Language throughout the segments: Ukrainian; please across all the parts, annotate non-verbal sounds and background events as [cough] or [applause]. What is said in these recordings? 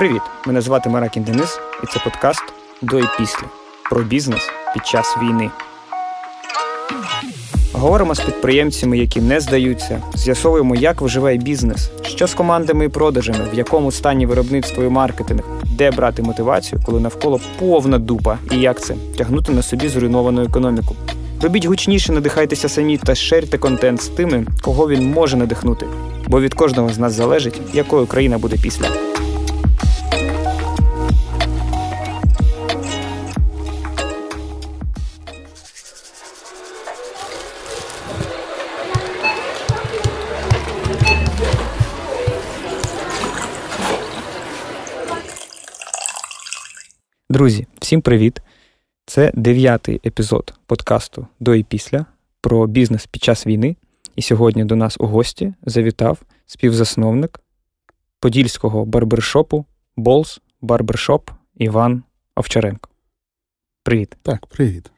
Привіт! Мене звати Маракін Денис, і це подкаст до і після про бізнес під час війни. Говоримо з підприємцями, які не здаються, з'ясовуємо, як виживає бізнес, що з командами і продажами, в якому стані виробництво і маркетинг, де брати мотивацію, коли навколо повна дупа, і як це тягнути на собі зруйновану економіку. Робіть гучніше, надихайтеся самі та шерте контент з тими, кого він може надихнути. Бо від кожного з нас залежить, якою країна буде після. Всім привіт! Це дев'ятий епізод подкасту до і після про бізнес під час війни. І сьогодні до нас у гості завітав співзасновник подільського барбершопу Balls Barbershop Іван Овчаренко. Привіт. Так, привіт.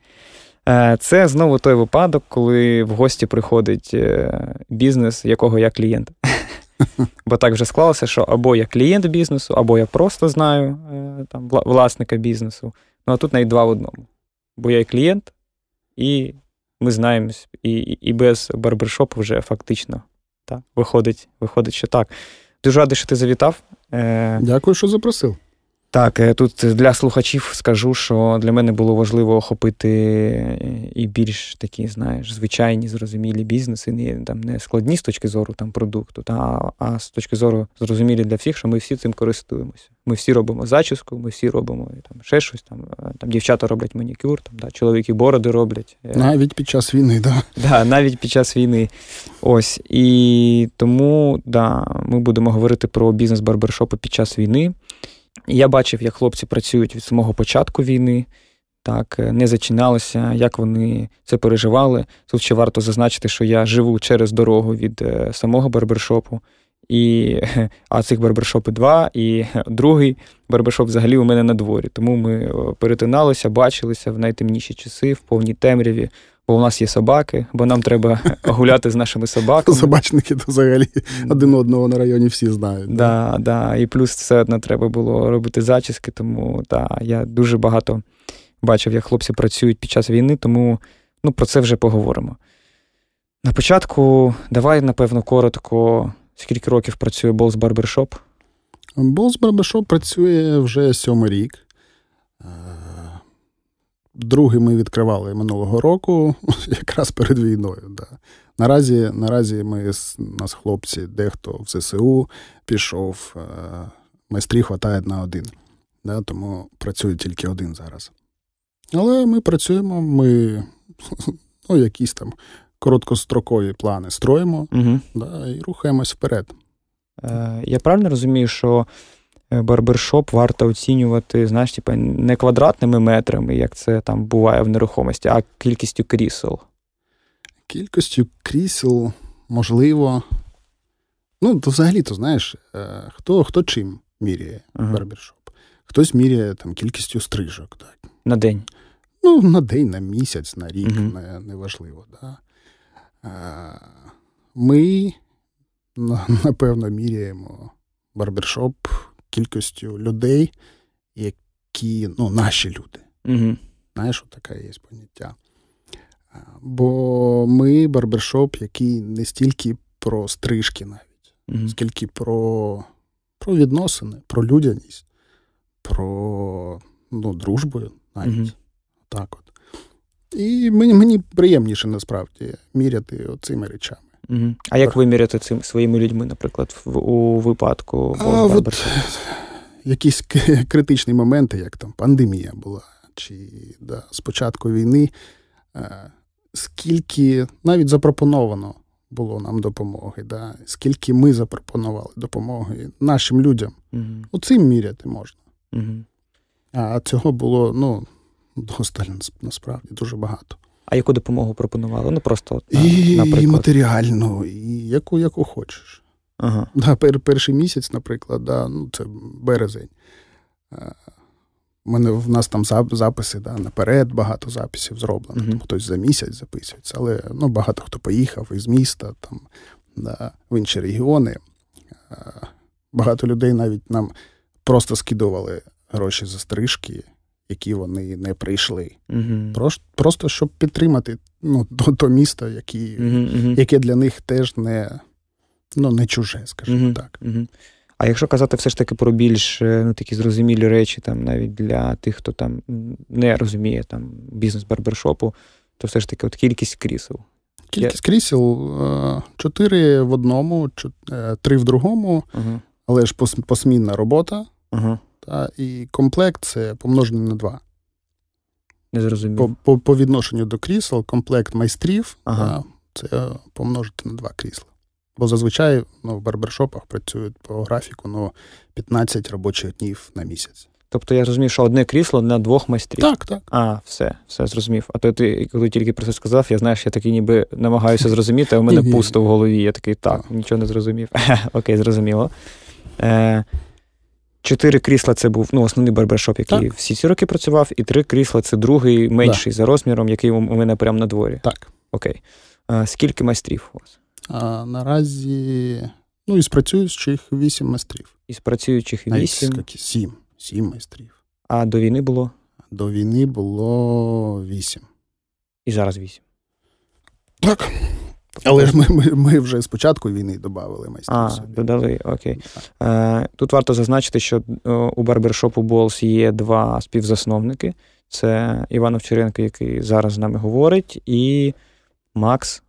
Е, це знову той випадок, коли в гості приходить е, бізнес, якого я клієнт. [laughs] Бо так вже склалося, що або я клієнт бізнесу, або я просто знаю е, там, власника бізнесу. Ну а тут навіть два в одному. Бо я і клієнт, і ми знаємось, і і без барбершопу вже фактично так, виходить, виходить, що так. Дуже радий, що ти завітав. Е, Дякую, що запросив. Так, е, тут для слухачів скажу, що для мене було важливо охопити е, і більш такі, знаєш, звичайні, зрозумілі бізнеси, не там не складні з точки зору там продукту, та, а з точки зору зрозумілі для всіх, що ми всі цим користуємося. Ми всі робимо зачіску, ми всі робимо там ще щось. Там е, там дівчата роблять манікюр, там да, чоловіки бороди роблять. Навіть під час війни, да. [laughs] Да, навіть під час війни. Ось і тому да, ми будемо говорити про бізнес барбершопу під час війни. Я бачив, як хлопці працюють від самого початку війни, так, е, не зачиналося, як вони це переживали. Тут ще варто зазначити, що я живу через дорогу від е, самого барбершопу, і, [laughs] а цих барбершопи два, і [laughs] другий барбершоп взагалі у мене на дворі. Тому ми е, перетиналися, бачилися в найтемніші часи, в повній темряві бо у нас є собаки, бо нам треба [laughs] гуляти з нашими собаками. Собачники то взагалі один одного на районі всі знають. Да, да. І плюс все одно треба було робити зачіски, тому да, я дуже багато бачив, як хлопці працюють під час війни, тому ну, про це вже поговоримо. На початку, давай, напевно, коротко, скільки років працює Balls Barbershop? Balls Barbershop працює вже сьомий рік. Другий ми відкривали минулого року, [laughs] якраз перед війною. Да. Наразі наразі ми нас хлопці, дехто в ЗСУ пішов, е, майстрі хватає на один. Да, Тому працює тільки один зараз. Але ми працюємо, ми [laughs] ну, якісь там короткострокові плани строїмо угу. да, і рухаємось вперед. Е, Я правильно розумію, що барбершоп варто оцінювати, знаєш, типу, не квадратними метрами, як це там буває в нерухомості, а кількістю крісел. Кількістю крісел, можливо. Ну, то взагалі-то, знаєш, е, хто хто чим міряє uh барбершоп. Хтось міряє там кількістю стрижок. так. На день. Ну, на день, на місяць, на рік, uh неважливо. Да. Е, ми, [laughs] напевно, міряємо барбершоп кількістю людей, які ну, наші люди. Угу. Знаєш, таке є поняття. Бо ми барбершоп, який не стільки про стрижки навіть, угу. скільки про про відносини, про людяність, про ну, дружбу навіть. Угу. Так от. І мені мені приємніше насправді міряти цими речами. Угу. А як ви міряти цим своїми людьми, наприклад, в, у випадку а, от, якісь критичні моменти, як там пандемія була, чи да, спочатку війни, е, скільки навіть запропоновано було нам допомоги, да, скільки ми запропонували допомоги нашим людям, угу. оцим міряти можна. Угу. А цього було ну, достатньо насправді дуже багато. А яку допомогу пропонували? Ну просто от, і, наприклад. і матеріальну, і яку яку хочеш. Ага. Да, пер, Перший місяць, наприклад, да, ну, це березень. Е, мене, В нас там записи да, наперед, багато записів зроблено. Uh-huh. Там хтось за місяць записується, але ну, багато хто поїхав із міста там, да, в інші регіони. Е, багато людей навіть нам просто скидували гроші за стрижки, які вони не прийшли. Угу. Просто, просто щоб підтримати ну, то, то місто, які, Угу, яке для них теж не, ну, не чуже, скажімо так. А якщо казати все ж таки про більш е, ну, такі зрозумілі речі, там навіть для тих, хто там не розуміє там бізнес барбершопу, то все ж таки от кількість крісел. Кількість крісел е, чотири в одному, е, три в другому, Ага. але ж посмінна робота. Ага. Та, і комплект це помножений на два. Не зрозумів. По, по, по відношенню до крісел, комплект майстрів Ага. та, це помножити на два крісла. Бо зазвичай ну, в барбершопах працюють по графіку ну, 15 робочих днів на місяць. Тобто я розумів, що одне крісло на двох майстрів. Так, так. А, все, все зрозумів. А то ти, коли тільки про це сказав, я знаєш, я такий ніби намагаюся зрозуміти, а у мене пусто в голові. Я такий, так, нічого не зрозумів. [laughs] Окей, зрозуміло. Е, чотири крісла це був ну, основний барбершоп, який Так. всі ці роки працював, і три крісла це другий, менший за розміром, який у мене прямо на дворі. Так. Окей. Е, скільки майстрів у вас? А наразі ну, із працюючих вісім майстрів. Із працюючих вісім. Сім. Сім майстрів. а до війни було До війни було вісім. і зараз вісім. Так. Але ж ми, ми, ми вже з початку війни додали майстрів. А, собі. додали, окей. Е, Тут варто зазначити, що у барбершопу Болс є два співзасновники: це Іван Овчаренко, який зараз з нами говорить, і Макс.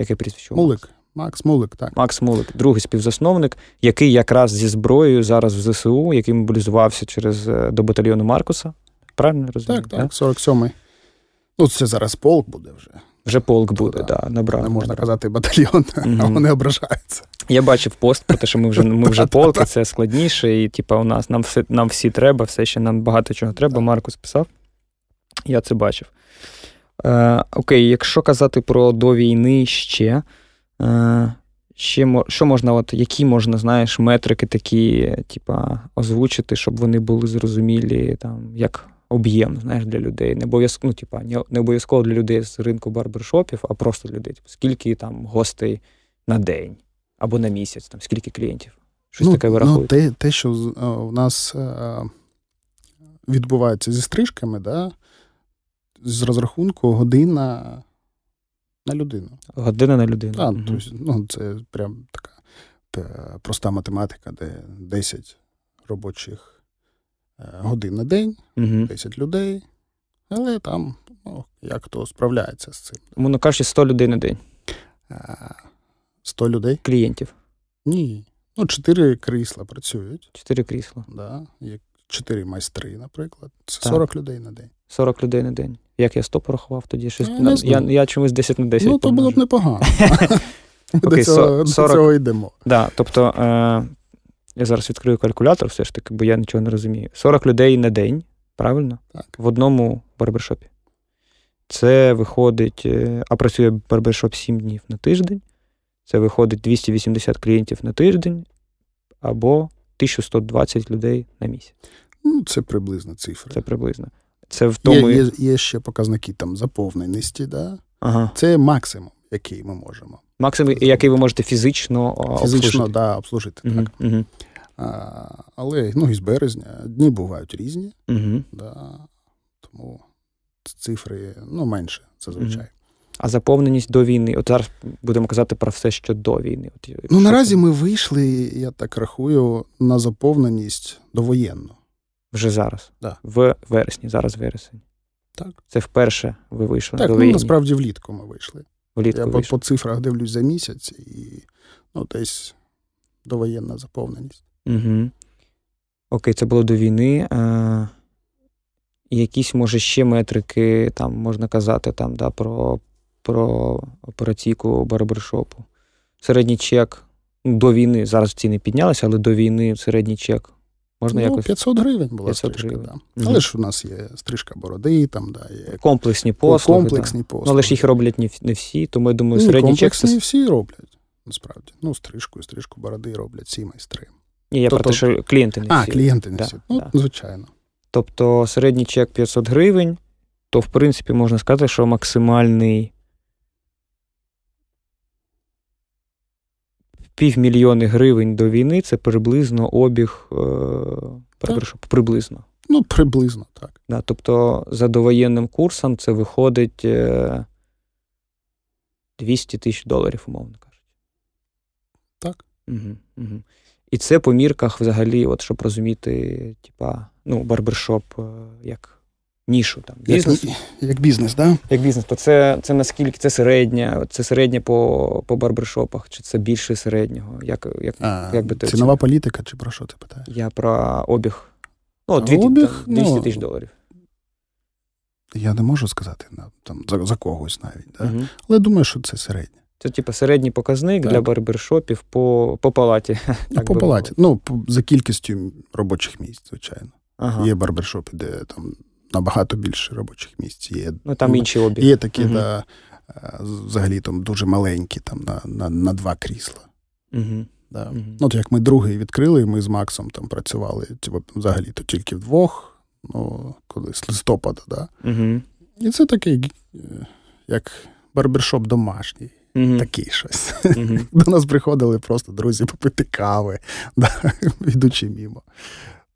Яке прізвище? Мулик. Макс Мулик, так. Макс Мулик, другий співзасновник, який якраз зі зброєю зараз в ЗСУ, який мобілізувався через е, до батальйону Маркуса. Правильно розумію? Так, так, 47-й. Ну, це зараз полк буде вже. Вже полк буде, Да. да, набрав. Не можна набрав. казати батальйон, а Мгм. вони ображаються. Я бачив пост про те, що ми вже ми вже [laughs] полк, і це складніше, і типа у нас нам все нам всі треба, все ще нам багато чого треба. Маркус писав. Я це бачив. Е, окей, якщо казати про до війни ще. Е, ще що можна, от які можна, знаєш, метрики такі, типа, озвучити, щоб вони були зрозумілі, там, як об'єм, знаєш, для людей. Не обов'язково, ну, типа, не, обов'язково для людей з ринку барбершопів, а просто для людей. Типу, скільки там гостей на день або на місяць, там, скільки клієнтів. Щось таке ви ну, те, те, що е, в нас е, відбувається зі стрижками, да, з розрахунку година на людину. Година на людину. Так, Мгм. тобто, ну, це прям така проста математика, де 10 робочих годин на день, Мгм. 10 людей, але там, ну, як хто справляється з цим. Умовно кажучи, 100 людей на день. Е, 100 людей? Клієнтів. Ні. Ну, 4 крісла працюють. Чотири крісла. Да. Є 4 майстри, наприклад. Це Так. 40 людей на день. 40 людей на день. Як я 100 порахував тоді? Щось, Ну, на- я, я чомусь 10 на 10 ну, то було б помножу. непогано. [laughs] До цього, со- до цього йдемо. Да, тобто, е, я зараз відкрию калькулятор, все ж таки, бо я нічого не розумію. 40 людей на день, правильно? Так. В одному барбершопі. Це виходить, е, а працює барбершоп 7 днів на тиждень. Це виходить 280 клієнтів на тиждень або 1120 людей на місяць. Ну, це приблизно цифри. Це приблизно. Це в тому. Є, є, є ще показники там заповненості, да? Ага. Це максимум, який ми можемо. Максимум, який ви можете фізично, а, Фізично обслужити. да, обслужити. Угу, Так. угу, А, але ну, із березня дні бувають різні, угу. да, тому цифри ну, менше зазвичай. А заповненість до війни. От зараз будемо казати про все, що до війни. От, Ну, що наразі це? ми вийшли, я так рахую, на заповненість довоєнну. вже зараз. Да. В вересні, зараз вересень. Так, Це вперше ви вийшли так до ну, війни. насправді влітку ми вийшли. Влітку Я по, по цифрах дивлюсь за місяць і ну, десь довоєнна заповненість. Угу. Окей, це було до війни. А, якісь, може, ще метрики, там можна казати там, да, про, про операційку барбершопу. Середній чек ну, до війни, зараз ціни піднялися, але до війни середній чек. Можна ну, якось 500 гривень була 500 стрижка. гривень. Да. Але ж у нас є стрижка бороди, там, да, є комплексні послуги. комплексні да. послуги. Ну, але ж їх роблять не, не всі, тому я думаю, Ні, середній чек. комплексні всі роблять, насправді. Ну, стрижку і стрижку бороди роблять всі майстри. Ні, я Тобто- про те, що клієнти не А, клієнти не Да, всі. Ну, да. звичайно. Тобто середній чек 500 гривень, то в принципі можна сказати, що максимальний півмільйони гривень до війни це приблизно обіг е. Приблизно. Ну, приблизно так. Да, Тобто, за довоєнним курсом це виходить 200 тисяч доларів, умовно кажучи. Так. Угу, угу. І це по мірках взагалі, от щоб розуміти, типа, ну, барбершоп як нішу там. Бізнес. Як, як бізнес? Да? Як бізнес, то це це наскільки це середня, це середнє по по барбершопах, чи це більше середнього? Як, як, а, як би ти Цінова політика, чи про що ти питаєш? Я про обіг. Ну, 200 обіг, 200 ну, тисяч доларів. Я не можу сказати там, за за когось навіть. Да? Угу. Але думаю, що це середнє. Це, типу, середній показник так. для барбершопів по по палаті. [laughs] Ну, так По палаті. Ну, за кількістю робочих місць, звичайно. Ага. Є барбершопи, де там набагато більше робочих місць. Є ну, там інші обіг. Є такі, угу. да, взагалі там дуже маленькі, там на на, на два крісла. Угу. Да. Угу. Ну, от як ми другий відкрили, ми з Максом там працювали типу, взагалі то тільки вдвох, ну, коли з листопада, да. Угу. І це такий, е, як барбершоп домашній. Mm-hmm. Такий щось. Mm-hmm. [laughs] До нас приходили просто друзі попити кави, [laughs] да, йдучи мімо.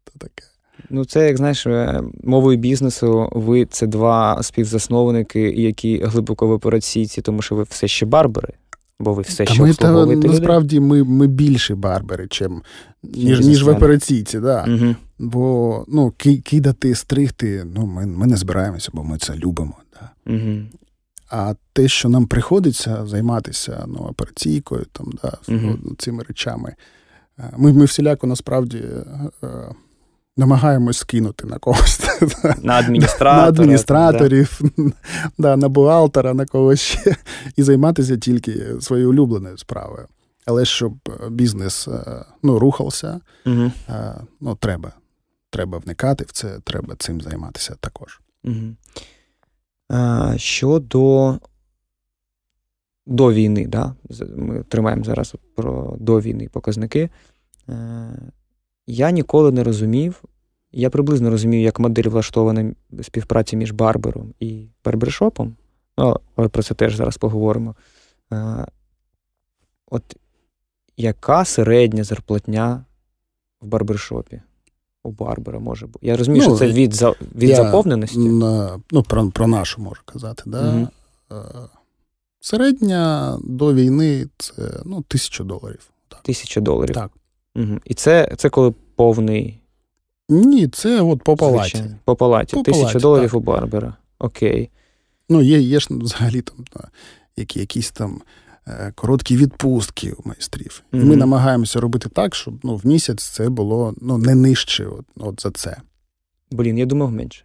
То таке. Ну, це, як знаєш, е, мовою бізнесу, ви це два співзасновники, які глибоко в операційці, тому що ви все ще барбери, бо ви все ще обслуговуєте Насправді ми ми більше барбери, чим, ніж ніж в операційці. Да. Угу. Бо ну, кидати, стригти, ну, ми ми не збираємося, бо ми це любимо. Да. Угу. А те, що нам приходиться займатися ну, операційкою, там, да, угу. цими речами, е, ми ми всіляко насправді е, намагаємось скинути на когось. [laughs] На адміністратора, на адміністраторів, да. [laughs] да, на бухгалтера, на когось ще, і займатися тільки своєю улюбленою справою. Але щоб бізнес ну, рухався, угу. ну, треба. Треба вникати в це, треба цим займатися також. Угу. Щодо до війни, да? ми тримаємо зараз про до війни показники. Я ніколи не розумів, я приблизно розумію, як модель влаштована співпраці між барбером і барбершопом, ну, але про це теж зараз поговоримо. Е, от яка середня зарплатня в барбершопі? у Барбара може бути. Я розумію, ну, що це від за, від я, заповненості. На, ну, Про про нашу можу казати. Да? Угу. Середня до війни це ну, тисяча доларів. Так. Тисяча доларів. Так. Угу. І це це коли повний. Ні, це от по палаті. Звичайно. По палаті. Тисяча доларів так. у Барбера. Окей. Ну, є є ж взагалі там які, якісь там Е, короткі відпустки у майстрів. І ми намагаємося робити так, щоб ну, в місяць це було ну, не нижче от, от за це. Блін, я думав менше,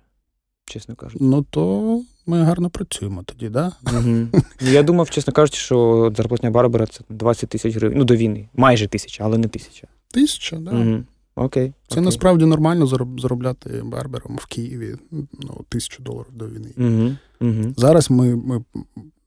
чесно кажучи. Ну, то ми гарно працюємо тоді, да? Угу. Я думав, чесно кажучи, що зарплатня Барбара це 20 тисяч гривень. Ну, до війни. Майже тисяча, але не тисяча. Тисяча, так. Да. Угу. Окей. Це окей. насправді нормально заробляти барбером в Києві ну, тисячу доларів до війни. Угу. Угу. Зараз ми ми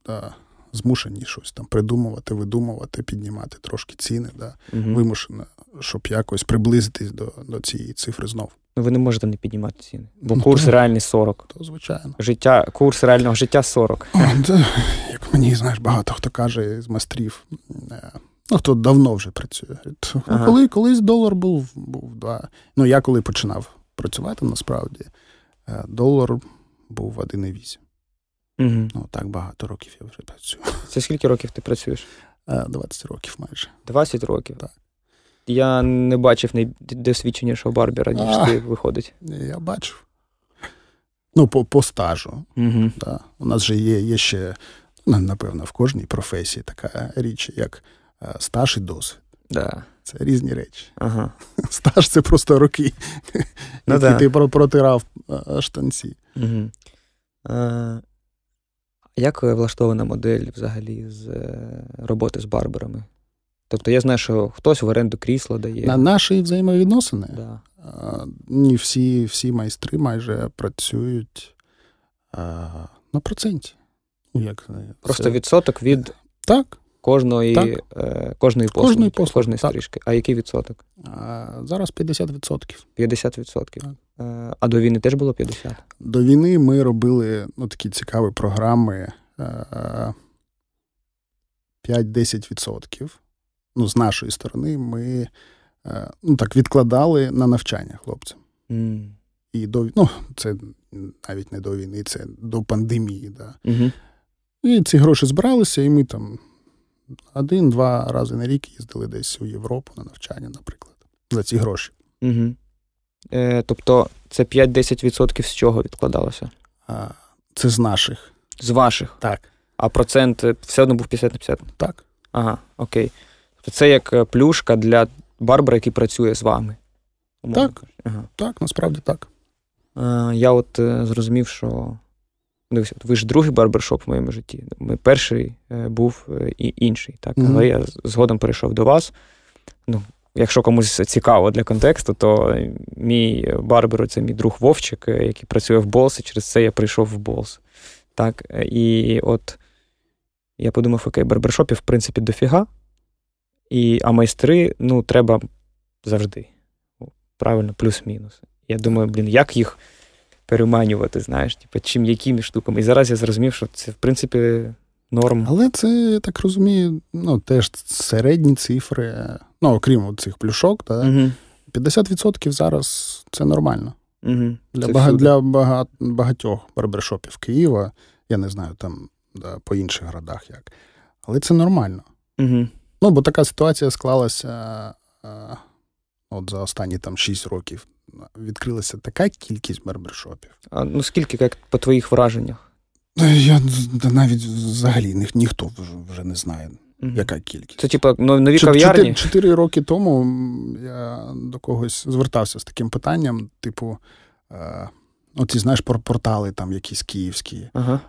да, змушені щось там придумувати, видумувати, піднімати трошки ціни, да, угу. вимушено, щоб якось приблизитись до до цієї цифри знов. Ну, ви не можете не піднімати ціни. Бо ну, курс то, реальний 40. То, звичайно. Життя, Курс реального життя 40. О, да, Як мені, знаєш, багато хто каже з майстрів, е, ну, хто давно вже працює. То, ага. коли, Колись долар був був два. Ну, я коли починав працювати, насправді, е, долар був 1,8. Угу. Ну, так багато років я вже працюю. Це скільки років ти працюєш? 20 років майже. 20 років? Так. Я не бачив найдосвідченішого барбера, ніж а, ти виходить. Я бачив. Ну, по по стажу. Угу. Да. У нас же є є ще, ну, напевно, в кожній професії така річ, як стаж і досвід. Да. Це різні речі. Ага. [laughs] Стаж це просто роки, ну, які да. ти протирав штанці. Угу. Як влаштована модель взагалі з е, роботи з барберами? Тобто я знаю, що хтось в оренду крісла дає. На наші взаємовідносини? Да. Ні, всі всі майстри майже працюють а, на проценті. Ну, як, Просто це... відсоток від так, кожної так. Е, кожної послуги, кожної, послуги, кожної стрижки. А який відсоток? А, Зараз 50%. 50%. Так. Е, а до війни теж було 50%? До війни ми робили ну, такі цікаві програми 5-10%. ну, з нашої сторони, ми ну, так відкладали на навчання хлопцям. Mm. І до ну, це навіть не до війни, це до пандемії. Да. Mm-hmm. І ці гроші збиралися, і ми там один-два рази на рік їздили десь у Європу на навчання, наприклад, за ці гроші. Угу. Е, Тобто це 5-10% з чого відкладалося? А, Це з наших. З ваших? Так. А процент все одно був 50 на 50? Так. Ага, окей. Тобто це як е, плюшка для барбара, який працює з вами. Так, ага. так, насправді так. Е, я от е, зрозумів, що ви ж другий барбершоп в моєму житті. Ми перший е, був е, і інший, так. Mm-hmm. Але я згодом перейшов до вас. Ну, Якщо комусь цікаво для контексту, то мій барбер це мій друг Вовчик, е, який працює в Болс, і через це я прийшов в Болс. Так, І от я подумав, окей, барбершопів, в принципі, дофіга. І, А майстри, ну, треба завжди. Правильно, плюс-мінус. Я думаю, блін, як їх переманювати, знаєш, типу, чим якими штуками. І зараз я зрозумів, що це, в принципі, норм. Але це, я так розумію, ну, теж середні цифри, ну, окрім цих плюшок, та, угу. 50% зараз це нормально. Угу. Для бага, для бага, багатьох барбершопів Києва, я не знаю там да, по інших городах як. Але це нормально. Угу. Ну, бо така ситуація склалася а, от за останні там 6 років відкрилася така кількість барбершопів. А ну скільки, як по твоїх враженнях? Я навіть взагалі ні, ніхто вже не знає, угу. яка кількість. Це, типу, нові кав'ярні? Чотири роки тому я до когось звертався з таким питанням, типу, е, оці, знаєш, портали там якісь київські, ага.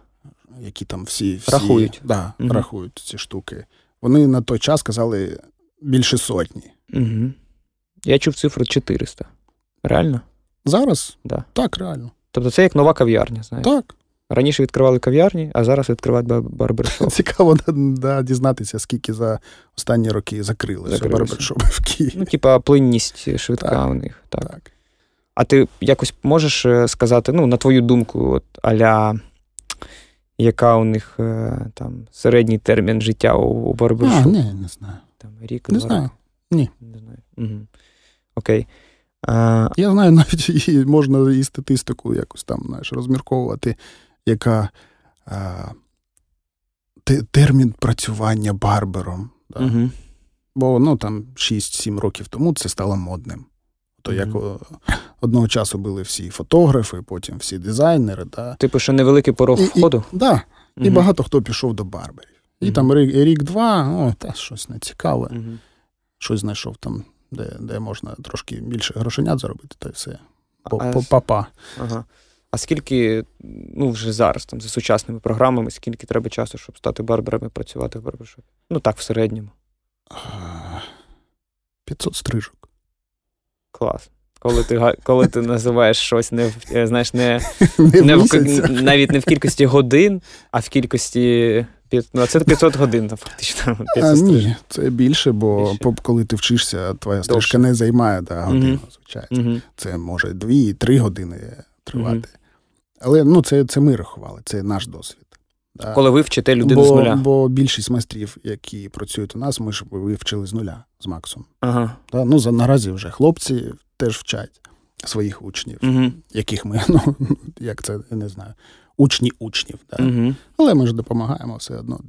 які там всі, всі рахують. Да, угу. рахують ці штуки. Вони на той час казали більше сотні. Угу. Я чув цифру 400. Реально? Зараз? Да. Так, реально. Тобто це як нова кав'ярня, знаєш? Так. Раніше відкривали кав'ярні, а зараз відкривають барбершоп. [laughs] Цікаво да, дізнатися, скільки за останні роки закрилося барбершопи в Києві. Ну, типа, плинність швидка так. у них. Так. так. А ти якось можеш е, сказати, ну, на твою думку, от, аля, яка у них е, там середній термін життя у, у барбершопі? А, ні, не знаю. Там, рік, Не знаю. Ні. Не знаю. Угу. Окей. Я знаю, навіть [laughs] і можна і статистику якось там знаєш, розмірковувати, яка а, термін працювання барбером. Да? Угу. Бо ну, там 6-7 років тому це стало модним. То як одного часу були всі фотографи, потім всі дизайнери. Да. Типу, що невеликий порог і, входу? І, да, mm і багато хто пішов до барберів. І там рік-два, о, та щось нецікаве, щось знайшов там де де можна трошки більше грошенят заробити, та й все. Ага. А скільки, ну вже зараз там за сучасними програмами, скільки треба часу, щоб стати барберами і працювати в барбершопі? Ну так, в середньому. 500 стрижок. Клас. Коли ти коли ти називаєш щось не в е, знаєш, не, [laughs] не, не в, навіть не в кількості годин, а в кількості Ну, це 500 годин, фактично. А, Ні, це більше, бо більше. коли ти вчишся, твоя стрижка не займає да, годину, звичайно. Угу. Це може 2-3 години тривати. Угу. Але ну, це це ми рахували, це наш досвід. Да. Коли ви вчите людину бо, з нуля. Бо більшість майстрів, які працюють у нас, ми ж вивчили з нуля з Максом. Ага. Да, ну, за, Наразі вже хлопці теж вчать своїх учнів, угу. яких ми, [laughs] ну, як це, я не знаю, учні учнів. Да? Угу. Але ми ж допомагаємо все одно,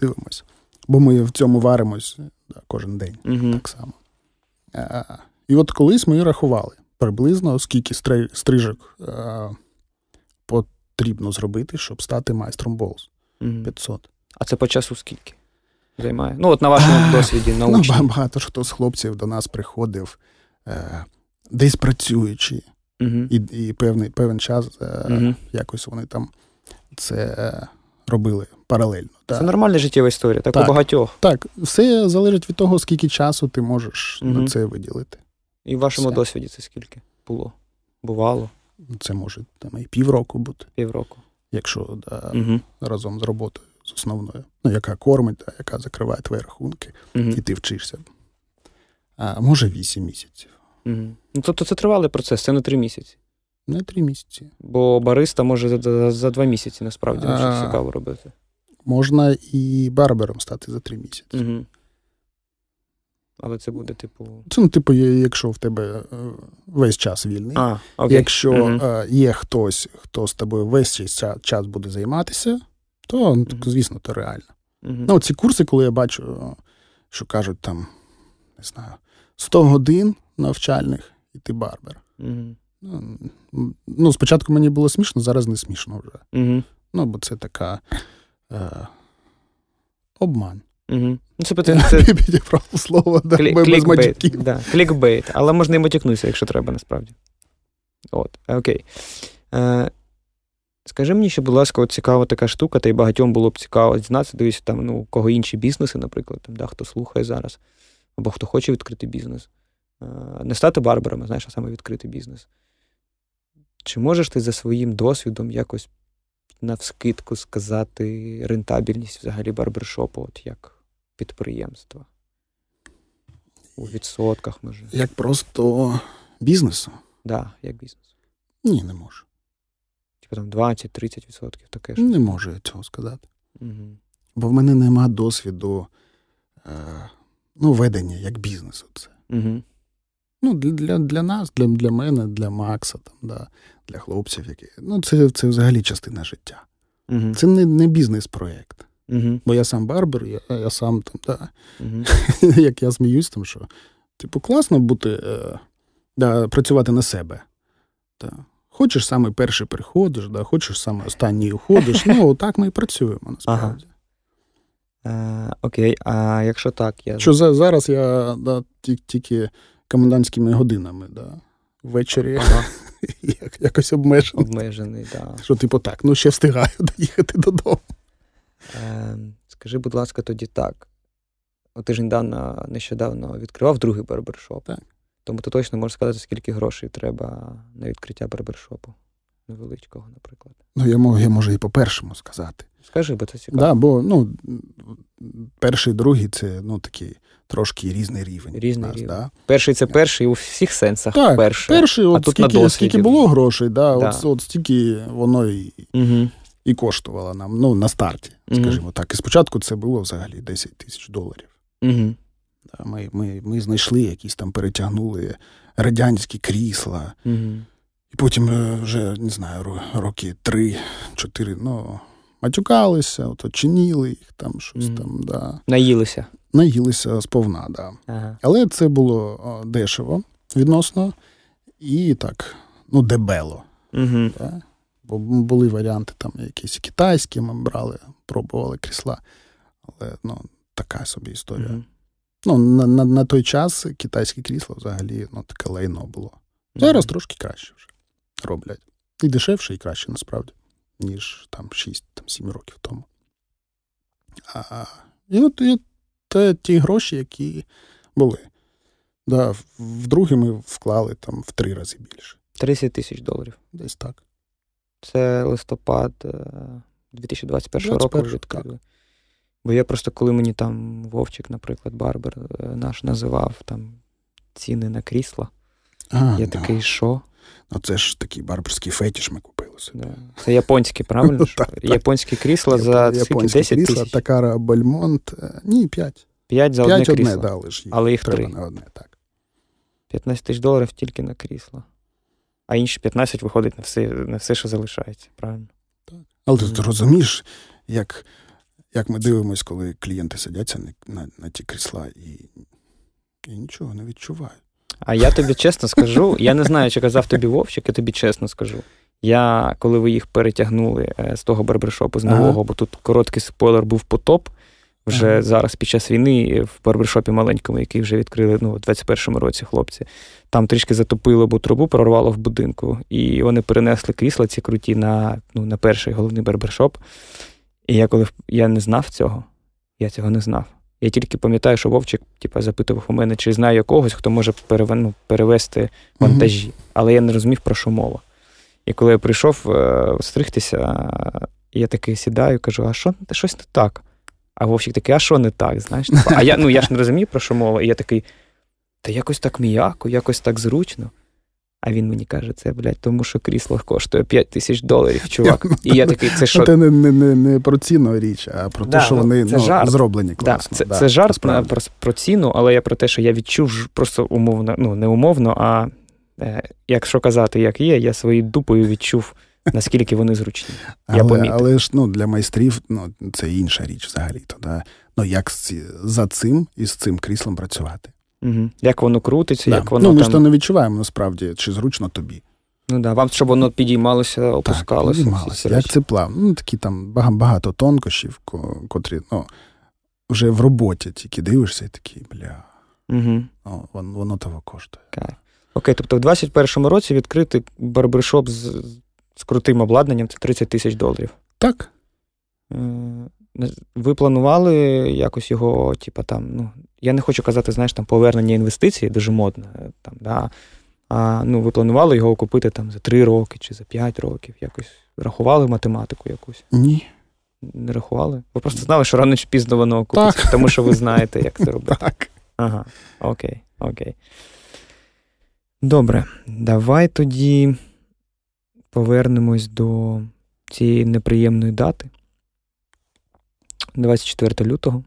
дивимося. Бо ми в цьому варимось да, кожен день угу. так само. А, І от колись ми рахували приблизно, скільки стрижок а, потрібно зробити, щоб стати майстром Болс. Угу. 500. А це по часу скільки займає? Ну, от на вашому досвіді научному. Ну, Багато хто з хлопців до нас приходив, е, десь працюючи. Uh-huh. І і певний певен час uh-huh. якось вони там це е, робили паралельно. Це так. нормальна життєва історія, так, так у багатьох. Так, все залежить від того, скільки часу ти можеш uh-huh. на це виділити. І в вашому все. досвіді це скільки було? Бувало? Це може там і півроку бути. Півроку. Якщо да, разом з роботою з основною, ну, яка кормить, да, яка закриває твої рахунки, і ти вчишся. А може вісім місяців. Угу. Ну, Тобто це тривалий процес, це не три місяці. Не три місяці. Бо бариста може за за, за два місяці насправді а, цікаво робити. Можна і барбером стати за три місяці. Угу. Але це буде, типу. Це, ну, типу, якщо в тебе е, весь час вільний. А, окей. Якщо Мгм. є хтось, хто з тобою весь час буде займатися, то, ну, Мгм. звісно, то реально. Мгм. Ну, ці курси, коли я бачу, що кажуть там, не знаю, 100 годин навчальних, і ти барбер. Мгм. Ну, спочатку мені було смішно, зараз не смішно вже. Мгм. Ну, бо це така е, обман. Ну, це, це підібрав слово, да, клі- без клікбейт. матюків. Да, клікбейт. Але можна і матюкнутися, якщо треба, насправді. От, окей. Е, скажи мені, ще, будь ласка, от цікава така штука, та й багатьом було б цікаво дізнатися, дивись, там, ну, у кого інші бізнеси, наприклад, там, да, хто слухає зараз, або хто хоче відкрити бізнес. Не стати барбером, а знаєш, а саме відкрити бізнес. Чи можеш ти за своїм досвідом якось навскидку сказати рентабельність взагалі барбершопу, от як підприємства? У відсотках, може. Як просто бізнесу? Да, як бізнес. Ні, не можу. Типу там 20-30 відсотків таке ж. Не можу я цього сказати. Угу. Бо в мене нема досвіду е, ну, ведення як бізнесу. Це. Угу. Ну, для, для, нас, для, для мене, для Макса, там, да, для хлопців, які. Ну, це, це взагалі частина життя. Угу. Це не, не бізнес-проєкт. Угу. Бо я сам барбер, я, я сам там, да, Угу. [laughs] як я сміюсь, там, що типу, класно бути, е, да, працювати на себе. Да. Хочеш саме перший приходиш, да, хочеш саме останній уходиш. Ну, [laughs] так ми і працюємо насправді. Е, окей, а якщо так, я. Що за, зараз я да, ті- тільки комендантськими годинами, да, ввечері Ага, [laughs] як, якось обмежений. обмежений, да. Що, типу, так, ну ще встигаю [laughs] доїхати додому. Е, скажи, будь ласка, тоді так. Ти ж недавно, нещодавно відкривав другий барбершоп. Так. Тому ти точно можеш сказати, скільки грошей треба на відкриття барбершопу. Невеличкого, наприклад. Ну, я можу, я можу і по-першому сказати. Скажи, бо це цікаво. Да, бо ну, перший, другий це ну, такий трошки різний рівень. Різний нас, рівень. Да. Перший це перший у всіх сенсах. Так, перший. Перший, от тут на скільки, скільки було грошей, да, Да. От, от стільки воно і, Угу. і коштувало нам ну, на старті, скажімо так. І спочатку це було взагалі 10 тисяч доларів. Угу. Да, Ми, ми, ми знайшли якісь там, перетягнули радянські крісла, Угу. І потім е, вже, не знаю, роки три-чотири, ну, матюкалися, чиніли їх там, щось Мгм. там, да. Наїлися. наїлися сповна, да. Ага. Але це було дешево відносно і так, ну, дебело. Угу. Да? Бо були варіанти, там якісь китайські ми брали, пробували крісла. Але ну, така собі історія. Угу. Ну, на, на, на той час китайське крісло взагалі ну, таке лайно було. Зараз трошки краще вже роблять. І дешевше, і краще насправді, ніж там 6-7 років тому. А, і от і те, ті гроші, які були. Да, вдруге ми вклали там в три рази більше. 30 тисяч доларів. Десь так. Це листопад е, 2021 року 21, відкрили. Бо я просто, коли мені там Вовчик, наприклад, Барбер е, наш називав там ціни на крісла, А, я да. такий, що? Ну, це ж такий барберський фетіш ми купили собі. Да. Це японські, правильно? Так, так. Японські крісла за? Японські 10 крісла, тисяч? Такара Бальмонт. е, Ні, 5. 5 за одне 5 одне крісло. Але їх треба три. на одне, так. 15 тисяч доларів тільки на крісло. А інші 15 виходить на все, на все що залишається, правильно? Але ти розумієш, як, як ми дивимося, коли клієнти сидяться на, на, на ті крісла і, і нічого не відчувають. А я тобі чесно скажу, я не знаю, чи казав тобі Вовчик, я тобі чесно скажу. Я, коли ви їх перетягнули е, з того барбершопу, з Ага. нового, бо тут короткий спойлер був потоп. Вже Ага. зараз під час війни в барбершопі маленькому, який вже відкрили ну, у 21-му році хлопці, там трішки затопило, бо трубу прорвало в будинку. І вони перенесли крісла ці круті на, ну, на перший головний барбершоп. І я коли я не знав цього, я цього не знав. Я тільки пам'ятаю, що Вовчик типу, запитував у мене, чи знаю я когось, хто може ну, перевести вантажі. Але я не розумів, про що мова. І коли я прийшов е, стригтися, е, я такий сідаю, кажу, а що щось не так? А Вовчик такий, а що не так? Знаєш? А я, ну, я ж не розумію, про що мова. І я такий, та якось так м'яко, якось так зручно. А він мені каже, це, блядь, тому що крісло коштує 5 тисяч доларів, чувак. [laughs] І я такий, це що? Це не не, не, не про ціну річ, а про те, що ну, вони ну, зроблені класно. Да, це, да, це жарт про, про ціну, але я про те, що я відчув просто умовно, ну не умовно, а е, якщо казати, як є, я своєю дупою відчув, наскільки вони зручні. Я але, помітив. але ж ну, для майстрів ну, це інша річ взагалі-то. Да? Ну, як з за цим і з цим кріслом працювати. Угу. Як воно крутиться, Да. як воно ну, ми там. ж то не відчуваємо насправді, чи зручно тобі. Ну да, вам щоб воно підіймалося, опускалося. Так, підіймалося. Як це плавно. Ну, такі там багато тонкощів, котрі ну, вже в роботі тільки дивишся і такий, бля, Угу. ну, воно, воно того коштує. Кайф. Окей, тобто в 21-му році відкрити барбершоп з, з крутим обладнанням це 30 тисяч доларів. Так. Ви планували якось його, типа там, ну, я не хочу казати, знаєш, там повернення інвестицій, дуже модно. е, Там, да, а ну, ви планували його купити там за 3 роки чи за 5 років, якось рахували математику якусь. Ні. Не рахували? Ви просто знали, що рано чи пізно воно окупиться, тому що ви знаєте, як це робити. Так. Ага, окей, окей. Добре, давай тоді повернемось до цієї неприємної дати. 24 лютого,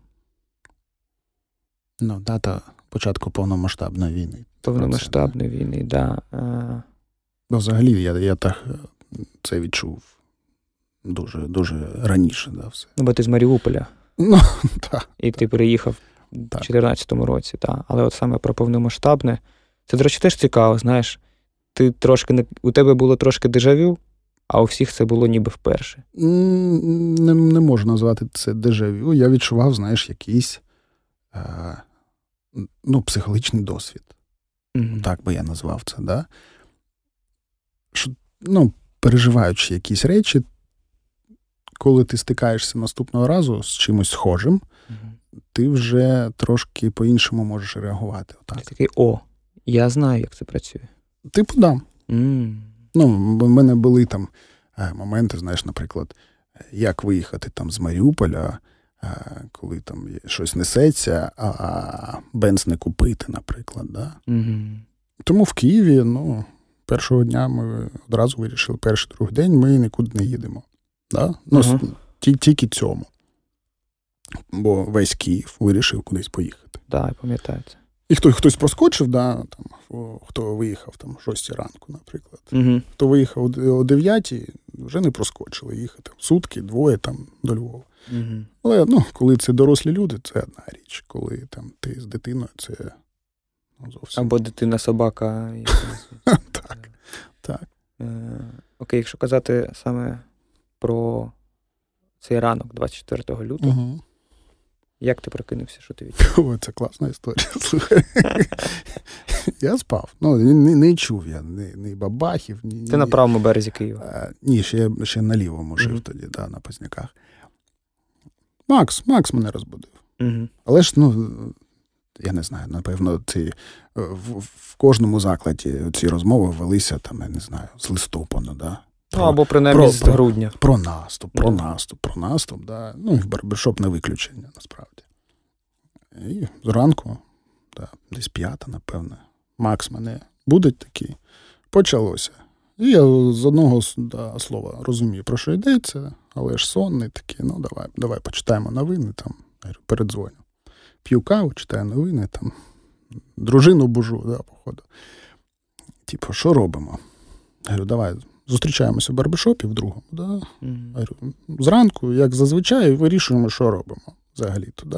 Ну, дата початку повномасштабної війни. повномасштабної війни, да. Е, Ну, взагалі, я, я так е, це відчув дуже, дуже раніше, да, все. Ну, бо ти з Маріуполя, Ну, [laughs] так. і ти переїхав в 2014 році, так. Але от саме про повномасштабне, це, до речі, теж цікаво, знаєш. Ти трошки не, у тебе було трошки дежавю, а у всіх це було ніби вперше. Не, не можу назвати це дежавю. Я відчував, знаєш, якийсь е, ну, психологічний досвід. Мгм. Так би я назвав це, да? Що, ну, переживаючи якісь речі, коли ти стикаєшся наступного разу з чимось схожим, Мгм. ти вже трошки по-іншому можеш реагувати. Ти такий, о, я знаю, як це працює. Типу, да. м Ну, в мене були там е, моменти, знаєш, наприклад, як виїхати там з Маріуполя, е, коли там щось несеться, а бенз не купити, наприклад. Да? Мгм. Тому в Києві, ну, першого дня ми одразу вирішили, перший другий день ми нікуди не їдемо. Да? Ну, ті- тільки цьому. Бо весь Київ вирішив кудись поїхати. Да, я пам'ятаю це. І хто, хтось проскочив, да, там, хто виїхав там, о 6 ранку, наприклад. Угу. Хто виїхав о д- о 9, вже не проскочили їхати. Сутки, двоє там до Львова. Угу. Але ну, коли це дорослі люди, це одна річ. Коли там ти з дитиною, це ну, зовсім. Або дитина собака. [laughs] Так, так. Е, Окей, якщо казати саме про цей ранок, 24 лютого. Як ти прокинувся, що ти відчув? [laughs] О, це класна історія. [laughs] Слухай. Я спав. Ну, не, не, не чув я ні, ні бабахів, ні. Ти на правому березі Києва. А, ні, ще, ще на лівому жив Мгм. тоді, да, на Позняках. Макс, Макс мене розбудив. Угу. Але ж, ну, я не знаю, напевно, ці, е, в, в кожному закладі ці розмови велися, там, я не знаю, з листопаду, да? Ну, або принаймні про- з про- грудня. Про наступ, про Ну. наступ, про наступ, да. Ну і в барбершоп не виключення, насправді. І зранку, да, десь п'ята, напевне, Макс мене будить такий. Почалося. І я з одного да, слова розумію, про що йдеться, але ж сонний такий, ну давай, давай почитаємо новини, там, передзвоню. П'ю каву, читаю новини, там, дружину бужу, да, походу. Типу, що робимо? Я говорю, давай зустрічаємося в барбершопі в другому, да. Говорю, Зранку, як зазвичай, вирішуємо, що робимо взагалі туди.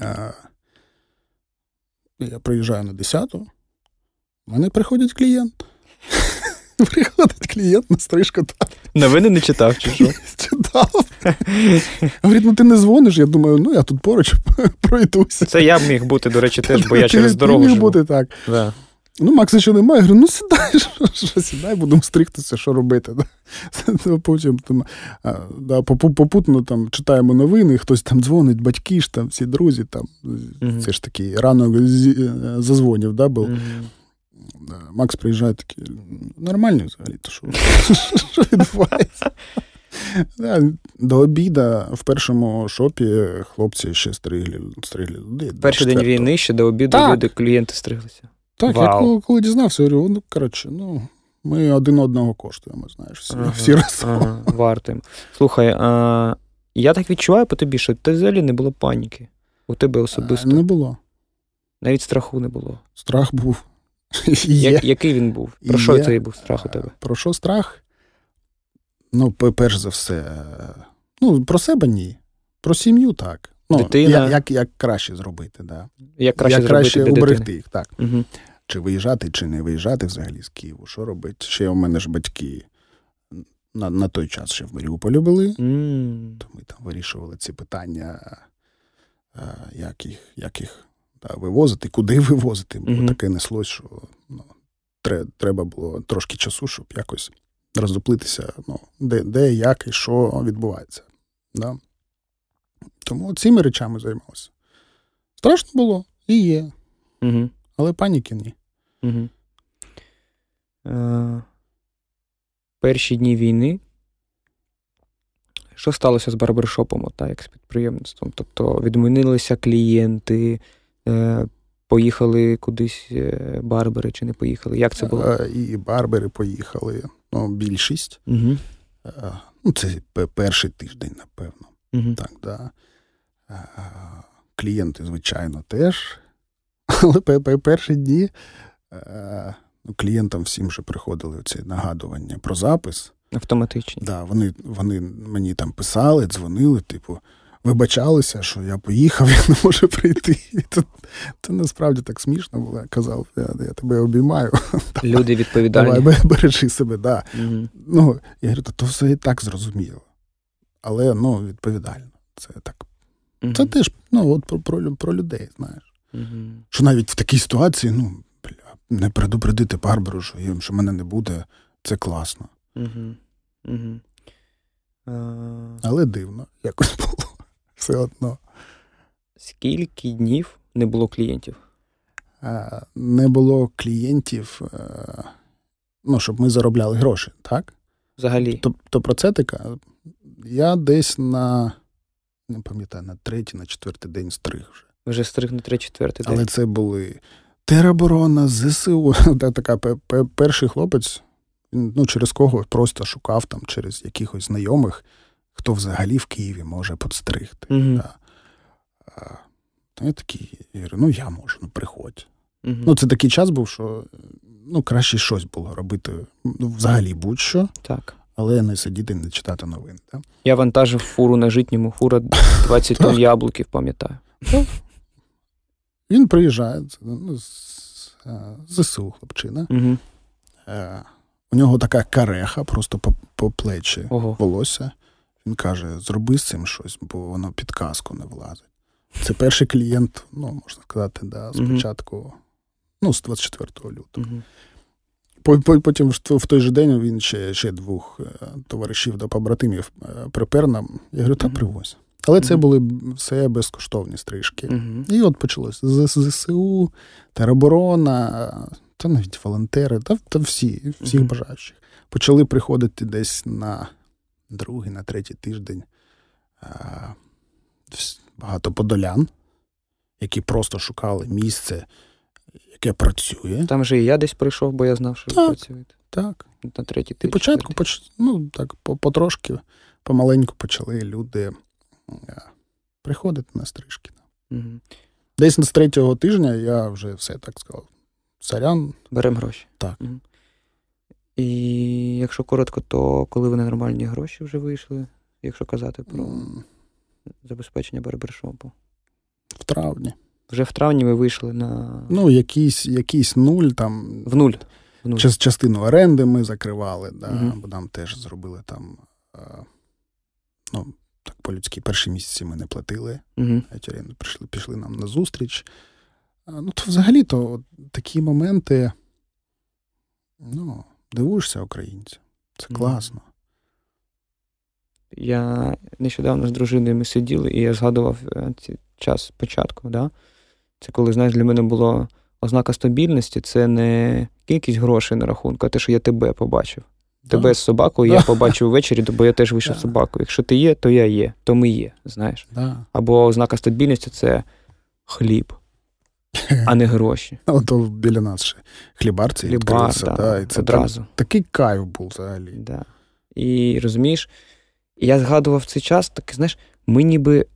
А, я приїжджаю на 10-ту, в мене приходить клієнт. [laughs] Приходить клієнт на стрижку та Новини не читав, чи що? [laughs] читав. Говорить, ну ти не дзвониш. Я думаю, ну я тут поруч [laughs] пройдуся. Це я б міг бути, до речі, теж, бо я Ти- через ти дорогу міг живу. бути так. Да. Ну, Макса ще немає. Я говорю, ну сідай, [laughs] що, що сідай, будемо стригтися, що робити. [laughs] Да? Потім там, да, попутно там читаємо новини, хтось там дзвонить, батьки ж там, всі друзі там. Мгм. Це ж такий ранок е, зазвонів, да, був. Да, Макс приїжджає такий, нормальний взагалі, то що, [laughs] що відбувається? Да, До обіда в першому шопі хлопці ще стригли. людей. Перший день війни ще до обіду Так. люди, клієнти стриглися. Так, Вау. я коли, коли дізнався, говорю, ну коротше, ну ми один одного коштуємо, знаєш, всі, Ага, всі разом. Ага, вартим. Слухай, а, я так відчуваю по тобі, що ти взагалі не було паніки. У тебе особисто. Не було. Навіть страху не було. Страх був. [laughs] Є. Я, який він був? Про що цей був страх у тебе? Про що страх? Ну, пе- перш за все, е, ну, про себе ні. Про сім'ю так. Ну, Дитина. Як, як, краще зробити, да. Як краще як краще для уберегти дитини? їх, так. Угу. Чи виїжджати, чи не виїжджати взагалі з Києву. Що робити? Ще у мене ж батьки на, на той час ще в Маріуполі були. м То ми там вирішували ці питання, е, як їх, як їх да, вивозити, куди [laughs] вивозити. Бо Мгм. таке неслось, що ну, треба було трошки часу, щоб якось роздуплитися, ну, де, де, як і що відбувається. Да? Тому цими речами займався. Страшно було і є, Угу. але паніки ні. Угу. Е, перші дні війни. Що сталося з барбершопом, от, як з підприємництвом? Тобто відмінилися клієнти, е, поїхали кудись е, барбери чи не поїхали? Як це було? Е, І барбери поїхали. Ну, більшість. Угу. Ну, це перший тиждень, напевно. Угу. Так, да. Клієнти, звичайно, теж. [laughs] Але пе- пе- перші дні е, ну, клієнтам всім вже приходили ці нагадування про запис. Автоматичні. Да, вони, вони мені там писали, дзвонили, типу, вибачалися, що я поїхав, [laughs] я не можу прийти. Це, це насправді так смішно було. Я казав, я, я тебе обіймаю. [laughs] Люди відповідальні. Давай, бережи себе, да. Угу. Ну, я говорю, «Та то все і так зрозуміло. Але ну, відповідально. Це так. Це теж ну, от про, про, про людей, знаєш. Угу. Що навіть в такій ситуації, ну, бля, не предупредити Барбару, що, їм- що мене не буде, це класно. Угу. Угу. Але дивно, якось [laughs] було. Все одно. Скільки днів не було клієнтів? А, не було клієнтів, е, ну, щоб ми заробляли гроші, так? Взагалі. Тобто про це така. Я десь на, не пам'ятаю, на третій, на четвертий день стриг вже. Вже стриг на 3-4 день. Але це були тероборона, ЗСУ. [laughs] Така пе- пе- перший хлопець, ну, через кого просто шукав там через якихось знайомих, хто взагалі в Києві може подстригти. Да. А, я такий, я говорю, ну я можу, ну приходь. Мгм. Ну, це такий час був, що ну, краще щось було робити, ну, взагалі будь-що, Так. Але не сидіти, не читати новин. Да? Я вантажив фуру на житньому, фура 20 тонн яблуків, пам'ятаю. Він приїжджає ну, з е, ЗСУ хлопчина. Угу. Е, У нього така кареха, просто по, по плечі Ого. волосся. Він каже: зроби з цим щось, бо воно під каску не влазить. Це перший клієнт, ну, можна сказати, да, спочатку, ну, з 24 лютого. Угу. По- по- Потім в той же день він ще, ще двох е, товаришів до побратимів е, припер нам. Я говорю, та привозь. Але це були все безкоштовні стрижки. І от почалося з з ЗСУ, тероборона, та навіть волонтери, та, та всі, всіх бажаючих. Почали приходити десь на другий, на третій тиждень багато подолян, які просто шукали місце, яке працює. Там же і я десь прийшов, бо я знав, що ви Так. працюєте. Так. На третій І початку, поч... ну, так, потрошки, помаленьку почали люди приходити на стрижки. Угу. Десь з третього тижня я вже все так сказав. Сорян, Беремо гроші. Так. Мгм. І якщо коротко, то коли ви на нормальні гроші вже вийшли, якщо казати про забезпечення барбершопу. в травні. Вже в травні ви вийшли на Ну, якийсь, якийсь нуль там. в нуль. В нуль. Час- частину оренди ми закривали, да, Мгм. бо нам теж зробили там. Ну, так по-людськи, перші місяці ми не платили. Угу. Оренду прийшли, пішли нам на зустріч. Ну, то взагалі-то такі моменти. Ну, дивуєшся українцям. Це класно. Я нещодавно з дружиною ми сиділи, і я згадував е, час початку. Да? Це коли, знаєш, для мене було ознака стабільності, це не кількість грошей на рахунку, а те, що я тебе побачив. Тебе Да. з собакою я побачив ввечері, бо я теж вийшов Да. собакою. Якщо ти є, то я є, то ми є, знаєш. Да. Або ознака стабільності це хліб. а не гроші. [laughs] Ото біля нас ще хлібарці Хлібар, да, Да, і це одразу. так, такий кайф був взагалі. Да. І розумієш, я згадував цей час, так, знаєш, ми ніби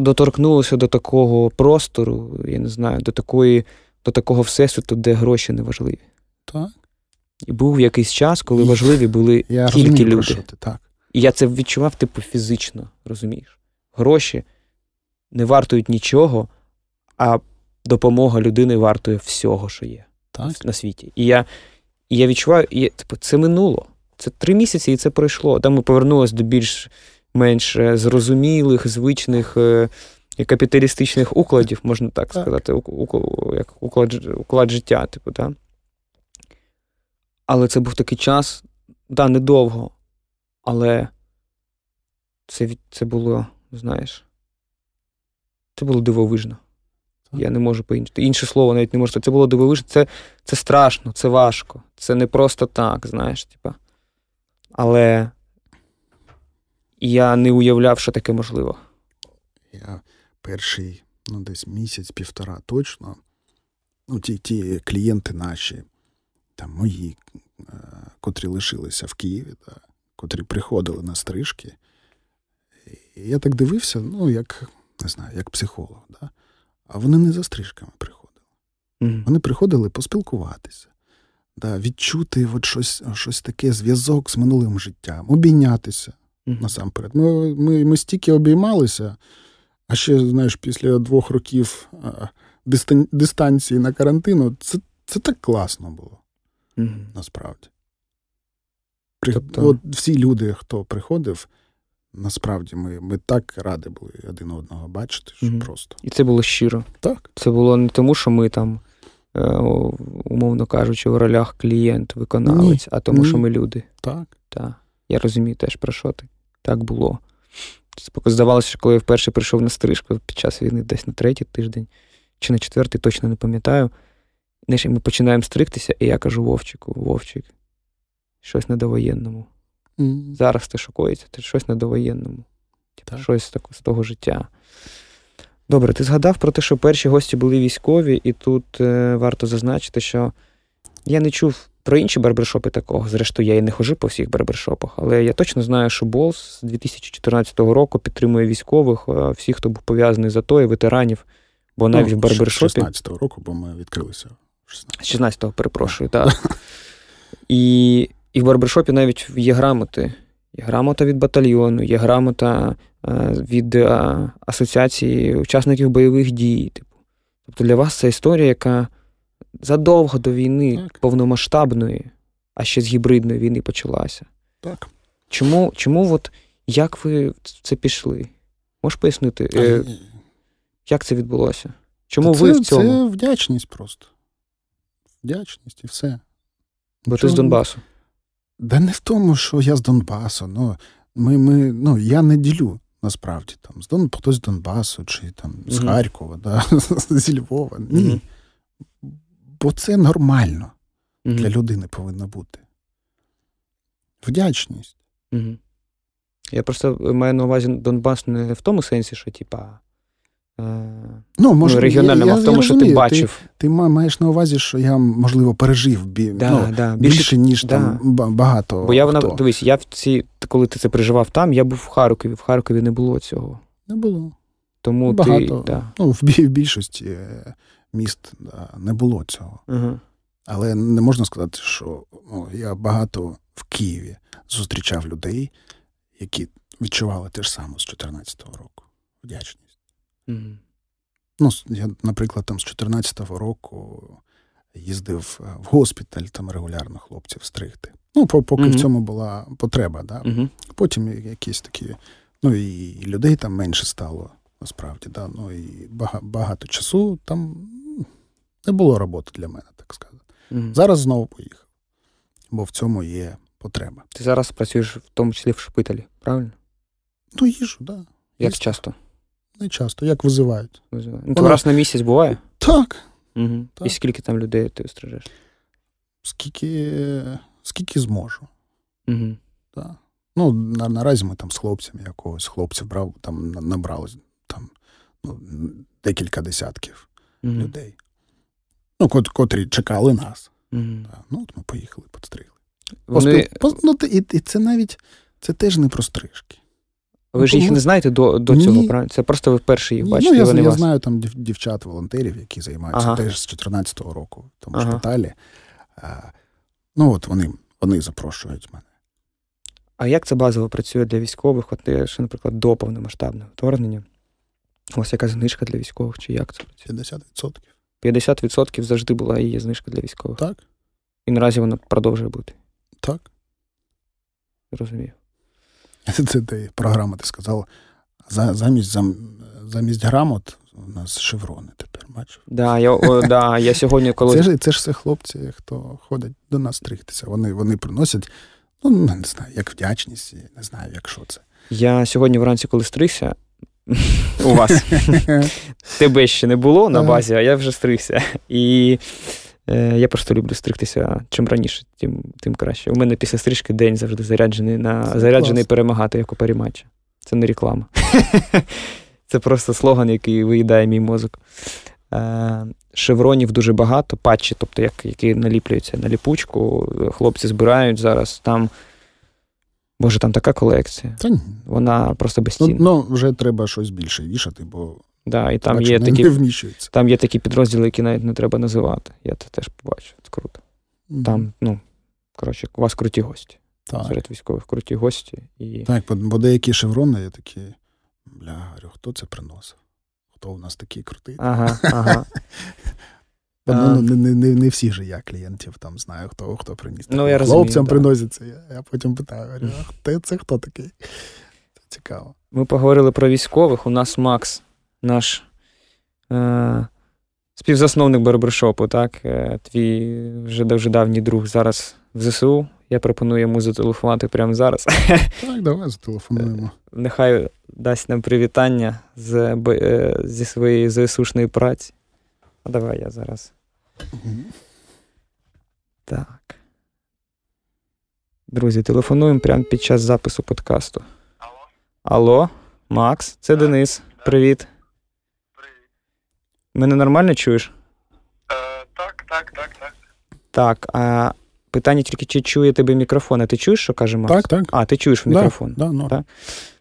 доторкнулися до такого простору, я не знаю, до такої, до такого всесвіту, де гроші не важливі. Так. І був якийсь час, коли важливі [laughs] були Я тільки розумію, люди. ти, так. І я це відчував, типу, фізично, розумієш? Гроші не вартують нічого, а допомога людини вартує всього, що є Так. на світі. І я, і я відчуваю, і, типу, це минуло. Це три місяці, і це пройшло. Там ми повернулися до більш-менш е, зрозумілих, звичних е, капіталістичних укладів, можна так, Так. сказати, як уклад, уклад життя, типу, да? Але це був такий час, да, недовго, але це, це було, знаєш, це було дивовижно. Я не можу по інше. Інше слово навіть не можу. Це було дивовижно. Це, це страшно, це важко. Це не просто так, знаєш, типа. Але я не уявляв, що таке можливо. Я перший, ну, десь місяць-півтора точно. Ну, ті, ті клієнти наші, там мої, е, котрі лишилися в Києві, да, котрі приходили на стрижки. І я так дивився, ну, як, не знаю, як психолог. Да? А вони не за стрижками приходили. Мгм. Вони приходили поспілкуватися, да, відчути от щось, щось таке, зв'язок з минулим життям, обійнятися. Насамперед. Ми, ми, ми стільки обіймалися, а ще, знаєш, після двох років дистанції на карантину, це, це так класно було, Мгм. насправді. При, Тобто- От всі люди, хто приходив, насправді ми, ми так раді були один одного бачити, що Мгм. просто. І це було щиро. Так. Це було не тому, що ми там, е, умовно кажучи, в ролях клієнт, виконавець, а тому, Ні. що ми люди. Так. Так. Я розумію теж про що ти. Так було. Здавалося, що коли я вперше прийшов на стрижку під час війни, десь на третій тиждень чи на четвертий, точно не пам'ятаю. Знаєш, і ми починаємо стригтися, і я кажу Вовчику, Вовчик, щось на довоєнному. М. Зараз ти шокується, ти щось на довоєнному. Типу, Так. щось так, з того життя. Добре, ти згадав про те, що перші гості були військові, і тут е, варто зазначити, що я не чув про інші барбершопи такого. Зрештою, я і не хожу по всіх барбершопах, але я точно знаю, що Болс з 2014 року підтримує військових, е, всіх, хто був пов'язаний з АТО і ветеранів. Бо навіть Ну, в барбершопі 16-го року, бо ми відкрилися в 16 з 16-го, перепрошую, так. І, і в барбершопі навіть є грамоти. Є грамота від батальйону, є грамота е, від е, асоціації учасників бойових дій. Типу. Тобто для вас це історія, яка задовго до війни Так. повномасштабної, а ще з гібридної війни почалася. Так. Чому, чому от, як ви в це пішли? Можеш пояснити, е, як це відбулося? Чому Та ви в цьому? Це вдячність просто. Вдячність і все. Бо ти з Донбасу. Да не в тому, що я з Донбасу. Ну, ми, ми, ну, я не ділю насправді там, з Дон, хтось з Донбасу чи там, з Мгм. Харкова, да, [laughs] зі Львова. Ні. Мгм. Бо це нормально Мгм. для людини повинно бути. Вдячність. Угу. Я просто маю на увазі Донбас не в тому сенсі, що, типа, е, Ну, може, ну, регіональному, я, я, в тому, я що ти бачив. Ти, ти маєш на увазі, що я, можливо, пережив бі, да, ну, да, більше, ніж да. там багато. Бо я вона, дивись, я в ці, коли ти це переживав там, я був в Харкові. В Харкові не було цього. Не було. Тому Багато. ти. Да. Ну, в, в більшості е, міст не було цього. Угу. Але не можна сказати, що ну, я багато в Києві зустрічав людей, які відчували те ж саме з 14-го року. Вдячність. Угу. Ну, я, наприклад, там з 14-го року їздив е, в госпіталь там регулярно хлопців стригти. Ну, по- поки Мгм. в цьому була потреба. Да? Угу. Потім якісь такі, ну і людей там менше стало, насправді. Да? Ну і бага- багато часу там не було роботи для мене, так сказати. Угу. Зараз знову поїхав, бо в цьому є потреба. Ти зараз працюєш в тому числі в шпиталі, правильно? Ну, їжу, да. Як Їздю. часто? Не часто, як визивають. визиває? Ну, то раз на місяць буває? Так. Угу. Так. І скільки там людей ти стрижеш? Скільки, скільки зможу. Угу. Да. Ну, на, наразі ми там з хлопцями якогось хлопців брав, там на- набрали там, ну, декілька десятків Угу. людей. Ну, котрі чекали нас. Mm. Ну, от ми поїхали, підстригли. Вони... Ну, і, і це навіть це теж не про стрижки. Ви ж їх не знаєте до до цього, правильно? Це просто ви вперше їх бачите. Ну, я, вони я вас... знаю там дівчат-волонтерів, які займаються ага. теж з 2014 року в тому ага. шпиталі. А, Ну, от вони вони запрошують мене. А як це базово працює для військових? От що, наприклад, до повномасштабного вторгнення? У вас якась знижка для військових, чи як це 50%. 50% завжди була і є знижка для військових. Так. І наразі вона продовжує бути. Так. Розумію. [laughs] Це ти програма, ти сказав. Замість замість грамот у нас шеврони тепер, бачиш? Да, я о, да, я сьогодні коли... Це ж це ж все хлопці, хто ходить до нас стригтися. Вони вони приносять, ну не знаю, як вдячність, не знаю, як що це. Я сьогодні вранці, коли стригся, у вас [laughs] тебе ще не було на базі, а я вже стригся. І е, я просто люблю стригтися чим раніше, тим тим краще. У мене після стрижки день завжди заряджений на заряджений перемагати, як у перематчі. Це не реклама. [laughs] Це просто слоган, який виїдає мій мозок. Е, шевронів дуже багато, патчі, тобто, як, які наліплюються на ліпучку. Хлопці збирають зараз там. Боже, там така колекція. Та ні. Вона просто безцінна. Ну, ну, вже треба щось більше вішати, бо да, і там є не, такі, не вміщується. Там є такі підрозділи, які навіть не треба називати. Я це теж побачив. Це круто. Mm-hmm. Там, ну, коротше, у вас круті гості. Так. Серед військових круті гості. І... Так, бо деякі шеврони є такі. Бля, говорю, хто це приносив? Хто у нас такий крутий? Ага, ага. [laughs] Ну, не, не, не, не всі ж я клієнтів там знаю, хто хто приніс. Ну, я Хлопцям да. приноситься. Я, я потім питаю, ти, це хто такий? Це цікаво. Ми поговорили про військових. У нас Макс, наш е- співзасновник барбершопу, так? Е- твій вже дуже давній друг зараз в ЗСУ. Я пропоную йому зателефонувати прямо зараз. [laughs] Так, давай зателефонуємо. Нехай дасть нам привітання з, е, зі своєї ЗСУшної праці. А давай я зараз. Угу. Так. Друзі, телефонуємо прямо під час запису подкасту. Алло? Алло, Макс, це так, Денис. Так. Привіт. Привіт. Мене нормально чуєш? Е, Так, так, так, так. Так. а Питання тільки, чи чує тебе мікрофон, а ти чуєш, що каже Макс? Так, так. А, ти чуєш в мікрофон. Да, да, так?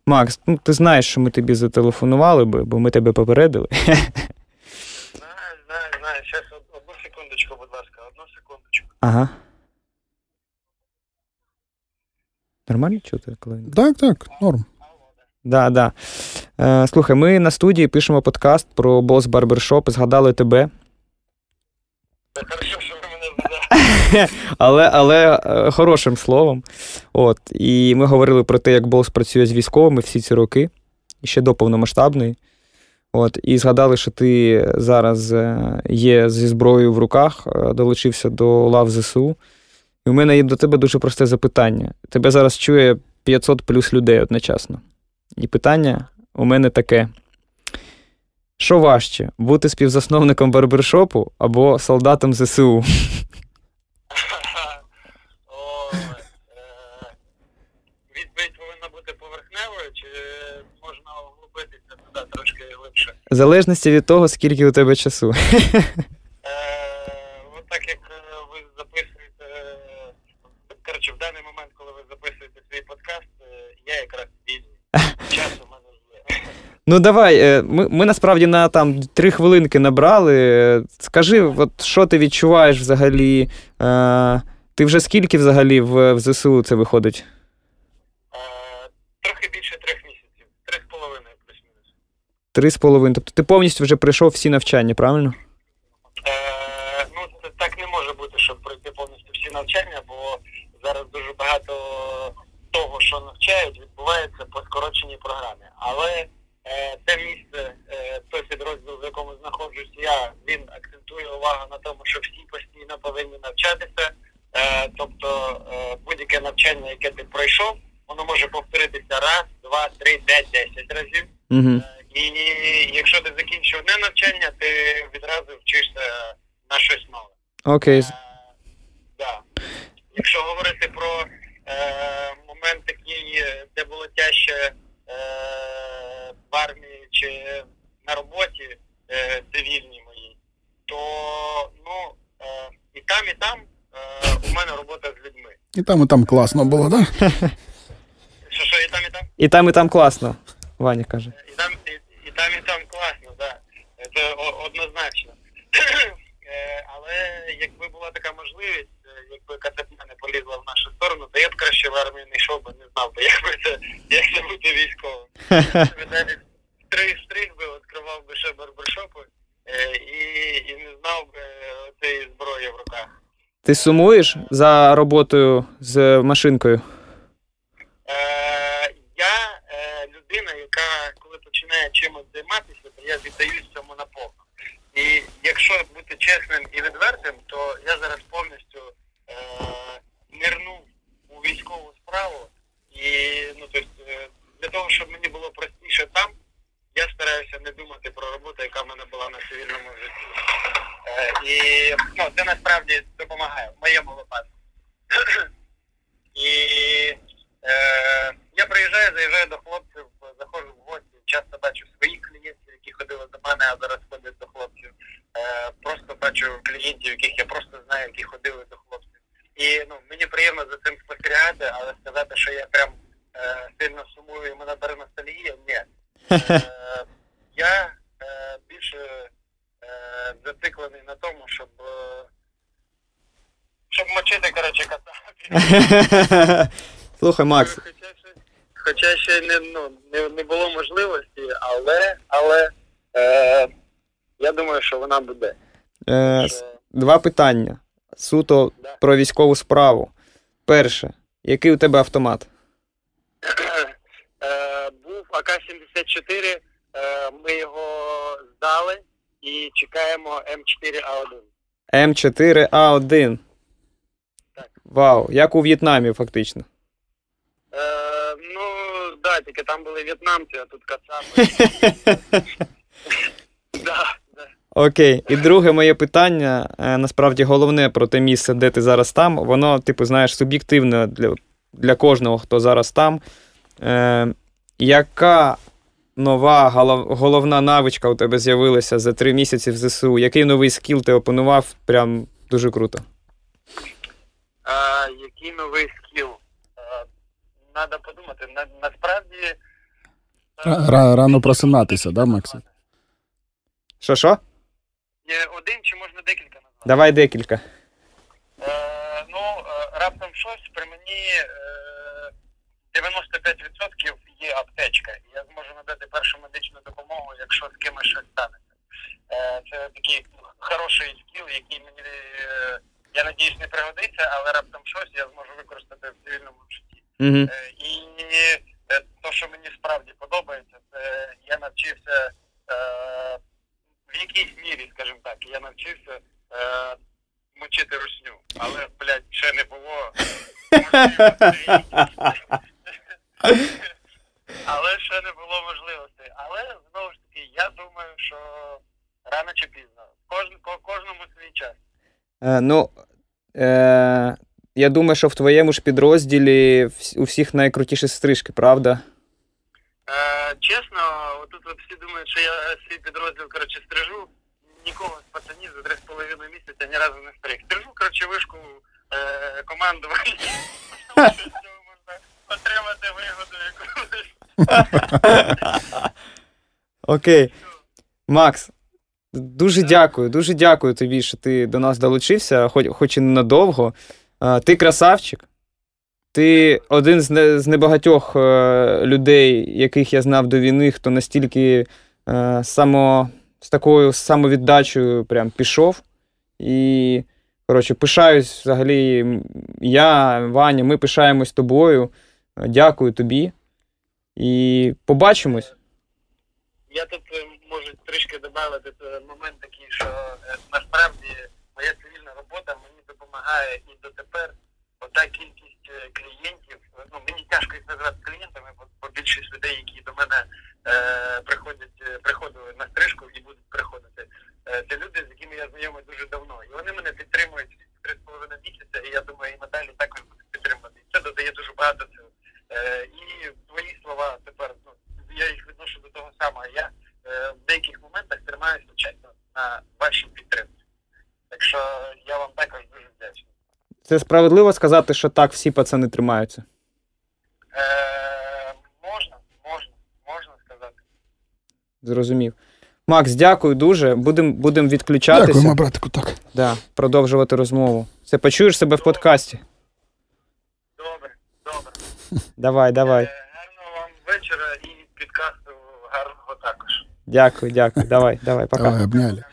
Макс, ну ти знаєш, що ми тобі зателефонували би, бо ми тебе попередили. Знаю. Зараз одну секундочку, будь ласка, одну секундочку. Ага. Нормально чути, коли? Так, так, норм. Да, да. Е, Слухай, ми на студії пишемо подкаст про Boss Barbershop, згадали тебе. Це хорошо, що ви мене [laughs] згадали. але але е, хорошим словом. От. І ми говорили про те, як Boss працює з військовими всі ці роки, ще до повномасштабної. От, І згадали, що ти зараз е, є зі зброєю в руках, е, долучився до лав ЗСУ. І у мене є до тебе дуже просте запитання. Тебе зараз чує 500 плюс людей одночасно. І питання у мене таке: що важче, бути співзасновником барбершопу або солдатом ЗСУ? [laughs] Відповідь повинна бути поверхневою, чи можна углубитися туди трошки глибше? В залежності від того, скільки у тебе часу. От так як ви записуєте, коротше, в даний момент, коли ви записуєте свій подкаст, я якраз вільний. Час у мене є. Ну давай, ми ми насправді на там три хвилинки набрали. Скажи, от що ти відчуваєш взагалі? Е, Ти вже скільки взагалі в, в ЗСУ це виходить? Е, трохи більше трьох місяців. Три з половиною, плюс-мінус. Три з половиною. Тобто ти повністю вже пройшов всі навчання, правильно? Е, Ну, це так не може бути, щоб пройти повністю всі навчання, бо зараз дуже багато того, що навчають, відбувається по скороченій програмі. Але е, те місце, е, той підрозділ, в якому знаходжусь я, він акцентує увагу на тому, що всі постійно повинні навчатися. Е, тобто е, будь-яке навчання, яке ти пройшов, воно може повторитися раз, два, три, п'ять, десять разів. Угу. І якщо ти закінчив одне навчання, ти відразу вчишся на щось нове. Окей. Е, да. Якщо говорити про е, момент такий, де було тяжче е, в армії чи на роботі е, цивільній моїй, то ну, і там і там е, у мене робота з людьми. І там, і там класно було, так? Да? Що, що, і там, і там? І там, і там класно, Ваня каже. І там, і, і там, і там класно, так. Да. Це однозначно. [clears throat] Е, але якби була така можливість, е, якби катапня не полізла в нашу сторону, то я б краще в армію не йшов, бо не знав би, [laughs] як би це, як це бути військовим. [laughs] Стриг, стриг би, відкривав би ще барбершопи е, і, і не знав би цієї зброї в руках. Ти сумуєш за роботою з машинкою? Е, я е, людина, яка коли починає чимось займатися, то я віддаюсь цьому на повну. І якщо бути чесним і відвертим, то я зараз повністю е, нирнув у військову справу. І ну, тобто, для того, щоб мені було простіше там, я стараюся не думати про роботу, яка в мене була на цивільному житті. Е, і ну, це насправді допомагає в моєму випадку. [clears throat] і е, я приїжджаю, заїжджаю до хлопців, часто бачу своїх клієнтів, які ходили до мене, а зараз ходять до хлопців. Е, просто бачу клієнтів, яких я просто знаю, які ходили до хлопців. І ну, мені приємно за цим спостерігати, але сказати, що я прям е, сильно сумую і мене бере ностальгія, ні. Е, я більше зациклений на тому, щоб щоб мочити, коротше, кота. Слухай, Макс. Хоча ще, не, ну, не, не було можливості, але, але е, я думаю, що вона буде. Е, Що, Два питання. Суто Да. про військову справу. Перше, який у тебе автомат? е, був АК-74, е, ми його здали і чекаємо М4А1. М4А1. Так. Вау, як у В'єтнамі, фактично. Е, ну, да, тільки там були в'єтнамці, а тут кацапи. [laughs] да, да. Окей. І друге моє питання, е, насправді головне про те місце, де ти зараз там, воно, типу, знаєш, суб'єктивне для, для кожного, хто зараз там. Е, яка нова голов, головна навичка у тебе з'явилася за три місяці в ЗСУ? Який новий скіл ти опанував? Прям дуже круто. А, який новий скіл? Надо подумати. На, насправді. е, рано просинатися, да, Максим? Що, що? Є один чи можна декілька назвати? Давай декілька. Е, ну, е, раптом щось при мені е, 95% є аптечка. Я зможу надати першу медичну допомогу, якщо з кимось щось станеться. Е, це такий хороший скіл, який мені, е, я надіюсь, не пригодиться, але раптом щось я зможу використати в цивільному житті. Угу. І е, то, що мені справді подобається, це я навчився е, в якійсь мірі, скажімо так, я навчився мочити русню. Але, блядь, ще не було. [laughs] Але ще не було можливостей. Але знову ж таки, я думаю, що рано чи пізно. Кожен, ко- кожному свій час. Е, ну, е, я думаю, що в твоєму ж підрозділі у всіх найкрутіші стрижки, правда? Е, чесно, отут всі думають, що я свій підрозділ коротше, стрижу. Нікого з пацанів за три з половиною місяця ні разу не стриг. Стрижу, коротше, вишку е, командування. Можна отримати вигоду якусь. Окей. Макс, дуже дякую, дуже дякую тобі, що ти до нас долучився, хоч, хоч і ненадовго. Ти красавчик. Ти один з, небагатьох е, людей, яких я знав до війни, хто настільки е, само, з такою самовіддачею прям пішов. І, коротше, пишаюсь взагалі. Я, Ваня, ми пишаємось тобою. Е, Дякую тобі. І побачимось. Я тут можу трішки додати момент такий, що насправді моя цивільна робота мені допомагає і дотепер. Ота кількість е, клієнтів, ну мені тяжко їх назвати клієнтами, бо, бо більшість людей, які до мене е, приходять, е, приходили на стрижку і будуть приходити, е, це люди, з якими я знайомий дуже давно. І вони мене підтримують три з половиною місяця, і я думаю, і надалі також будуть підтримувати. І це додає дуже багато сил. Е, і твої слова тепер, ну, я їх відношу до того самого. Я е, в деяких моментах тримаюся чесно на вашій підтримці. Так що я вам також дуже Це справедливо сказати, що так всі пацани тримаються. Е, можна, можна, можна сказати. Зрозумів. Макс, дякую дуже. Будемо будем відключатися. Дякуємо, братику, так. Да, продовжувати розмову. Все, почуєш себе в подкасті. Добре, добре. [laughs] Давай, давай. Е, гарного вам вечора і підкасту гарного також. Дякую, дякую. Давай, давай, пока. Давай, обняли.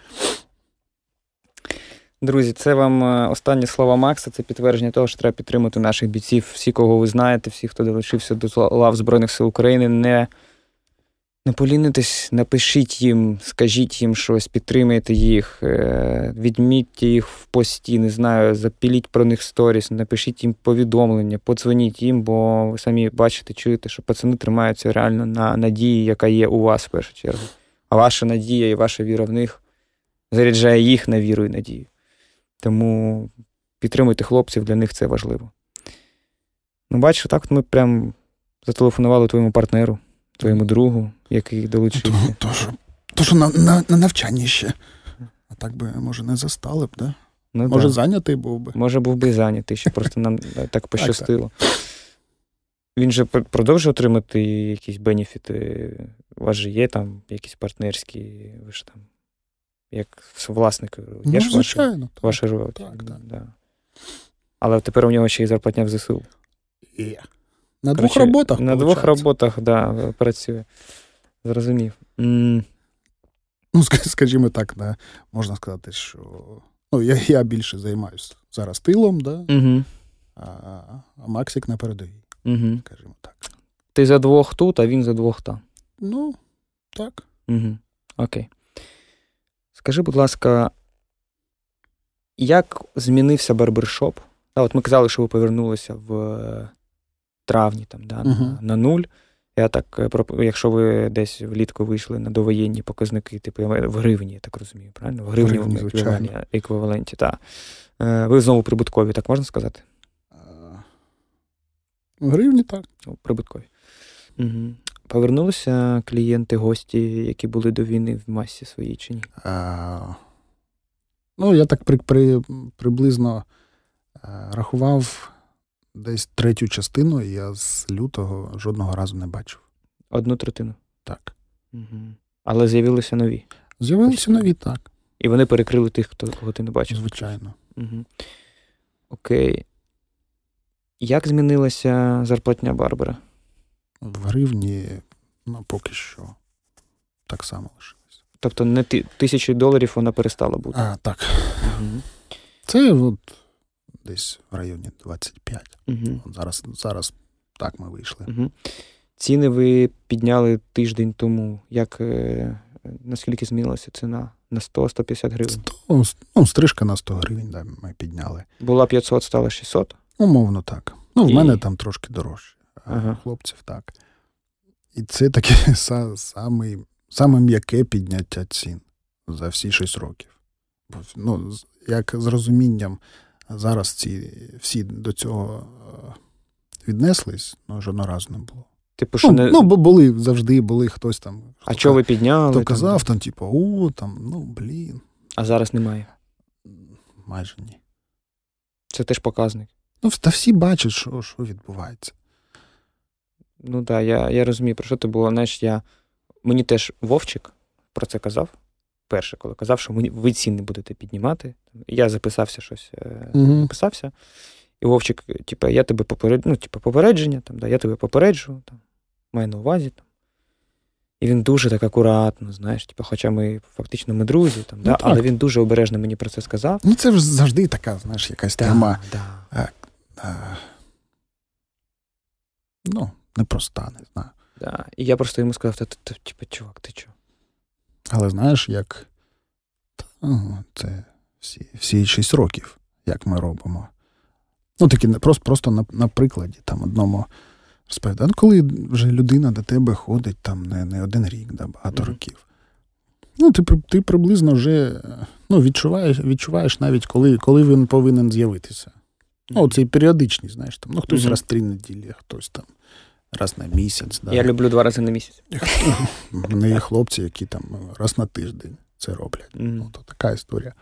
Друзі, це вам е, останні слова Макса. Це підтвердження того, що треба підтримати наших бійців. Всі, кого ви знаєте, всі, хто долучився до лав Збройних сил України, не, не полінитесь, напишіть їм, скажіть їм щось, підтримайте їх, е, відмітьте їх в пості, не знаю, запіліть про них сторіс, напишіть їм повідомлення, подзвоніть їм, бо ви самі бачите, чуєте, що пацани тримаються реально на надії, яка є у вас в першу чергу. А ваша надія і ваша віра в них заряджає їх на віру і надію. Тому підтримуйте хлопців, для них це важливо. Ну, бачиш, так от ми прям зателефонували твоєму партнеру, твоєму другу, який долучився. То, то, що, то, що на, на, на навчанні ще. А так би, може, не застали б, да? Ну, Може, да. зайнятий був би. Може, був би зайнятий, ще просто нам е, так пощастило. Він же пр- продовжує отримати якісь бенефіти. У вас же є там якісь партнерські, ви ж там, як власник, є Ну, ж ваші, звичайно. так. ваші роботи. Так, так. Да. Але тепер у нього ще й зарплатня в ЗСУ. Є. На двох Коротше, роботах. На двох роботах, да, працює. Зрозумів. М, Ну, скажімо так, да, можна сказати, що ну, я, я більше займаюся зараз тилом, да, Угу. а, а Максик на передовій, Угу. скажімо так. Ти за двох тут, а він за двох там. Ну, так. Угу. Окей. Скажи, будь ласка, як змінився барбершоп? А, от ми казали, що ви повернулися в е, травні там, да, на, Мгм. на нуль. Я так, е, якщо ви десь влітку вийшли на довоєнні показники, типу в гривні, я так розумію, правильно? В гривні, гривні, звичайно. еквіваленті, еквіваленті так. Е, Ви знову прибуткові, так можна сказати? В гривні так. Прибуткові. Угу. Повернулися клієнти, гості, які були до війни в масі своїй чи ні? А, ну, я так при, при, приблизно а, рахував десь третю частину, і я з лютого жодного разу не бачив. Одну третину. Так. Угу. Але з'явилися нові. З'явилися нові, так, І вони перекрили тих, хто, кого ти не бачив. звичайно. Угу. Окей. Як змінилася зарплатня Барбара? В гривні, ну, поки що так само лишилось. Тобто не ти, тисячі доларів вона перестала бути. А, так. Угу. Це от десь в районі 25. Угу. От зараз, зараз так ми вийшли. Угу. Ціни ви підняли тиждень тому. Як, е, наскільки змінилася ціна? На 100-150 гривень. 100, ну, стрижка на 100 гривень да, ми підняли. Була 500, стала 600. Умовно так. Ну, в І- мене там трошки дорожче, Ага. хлопців так. І це таке [laughs] саме, саме м'яке підняття цін за всі 6 років. Ну, як з розумінням зараз ці всі до цього е, віднеслись, ну, жодного разу не було. Типу, що Ну, не... ну, бо були завжди, були хтось там. а хто чого ви підняли? Хто там? казав, там, типу, о, там, ну, блін, А зараз немає. майже ні. Це теж показник. Ну, та всі бачать, що, що відбувається. Ну так, да, я, я розумію, про що ти було. Знаєш, я... Мені теж Вовчик про це казав. Перше, коли казав, що ви ціни будете піднімати. Я записався щось, е, Угу. записався. І Вовчик, типу, я тебе поперед... ну, типу, попередження, там, да, я тебе попереджу, там, маю на увазі. Там. І він дуже так акуратно, знаєш, типу, хоча ми фактично ми друзі, там, да, Ну, так. але він дуже обережно мені про це сказав. Ну, це ж завжди така, знаєш, якась тема. да. е, ну, непроста, не знаю. Да. І я просто йому сказав, типу, чувак, ти чого? Але знаєш, як ну, це всі, всі 6 років, як ми робимо. Ну, такі просто, просто на, на прикладі там одному розповідаю. Ну, коли вже людина до тебе ходить там не, не один рік, да, багато Мгм. років. Ну, ти, ти приблизно вже ну, відчуваєш, відчуваєш навіть, коли, коли він повинен з'явитися. Ну, цей періодичний, знаєш, там, ну, хтось Мгм. раз три неділі, хтось там раз на місяць. Да. Я люблю два рази на місяць. В [laughs] мене є хлопці, які там раз на тиждень це роблять. Мгм. Ну, то така історія.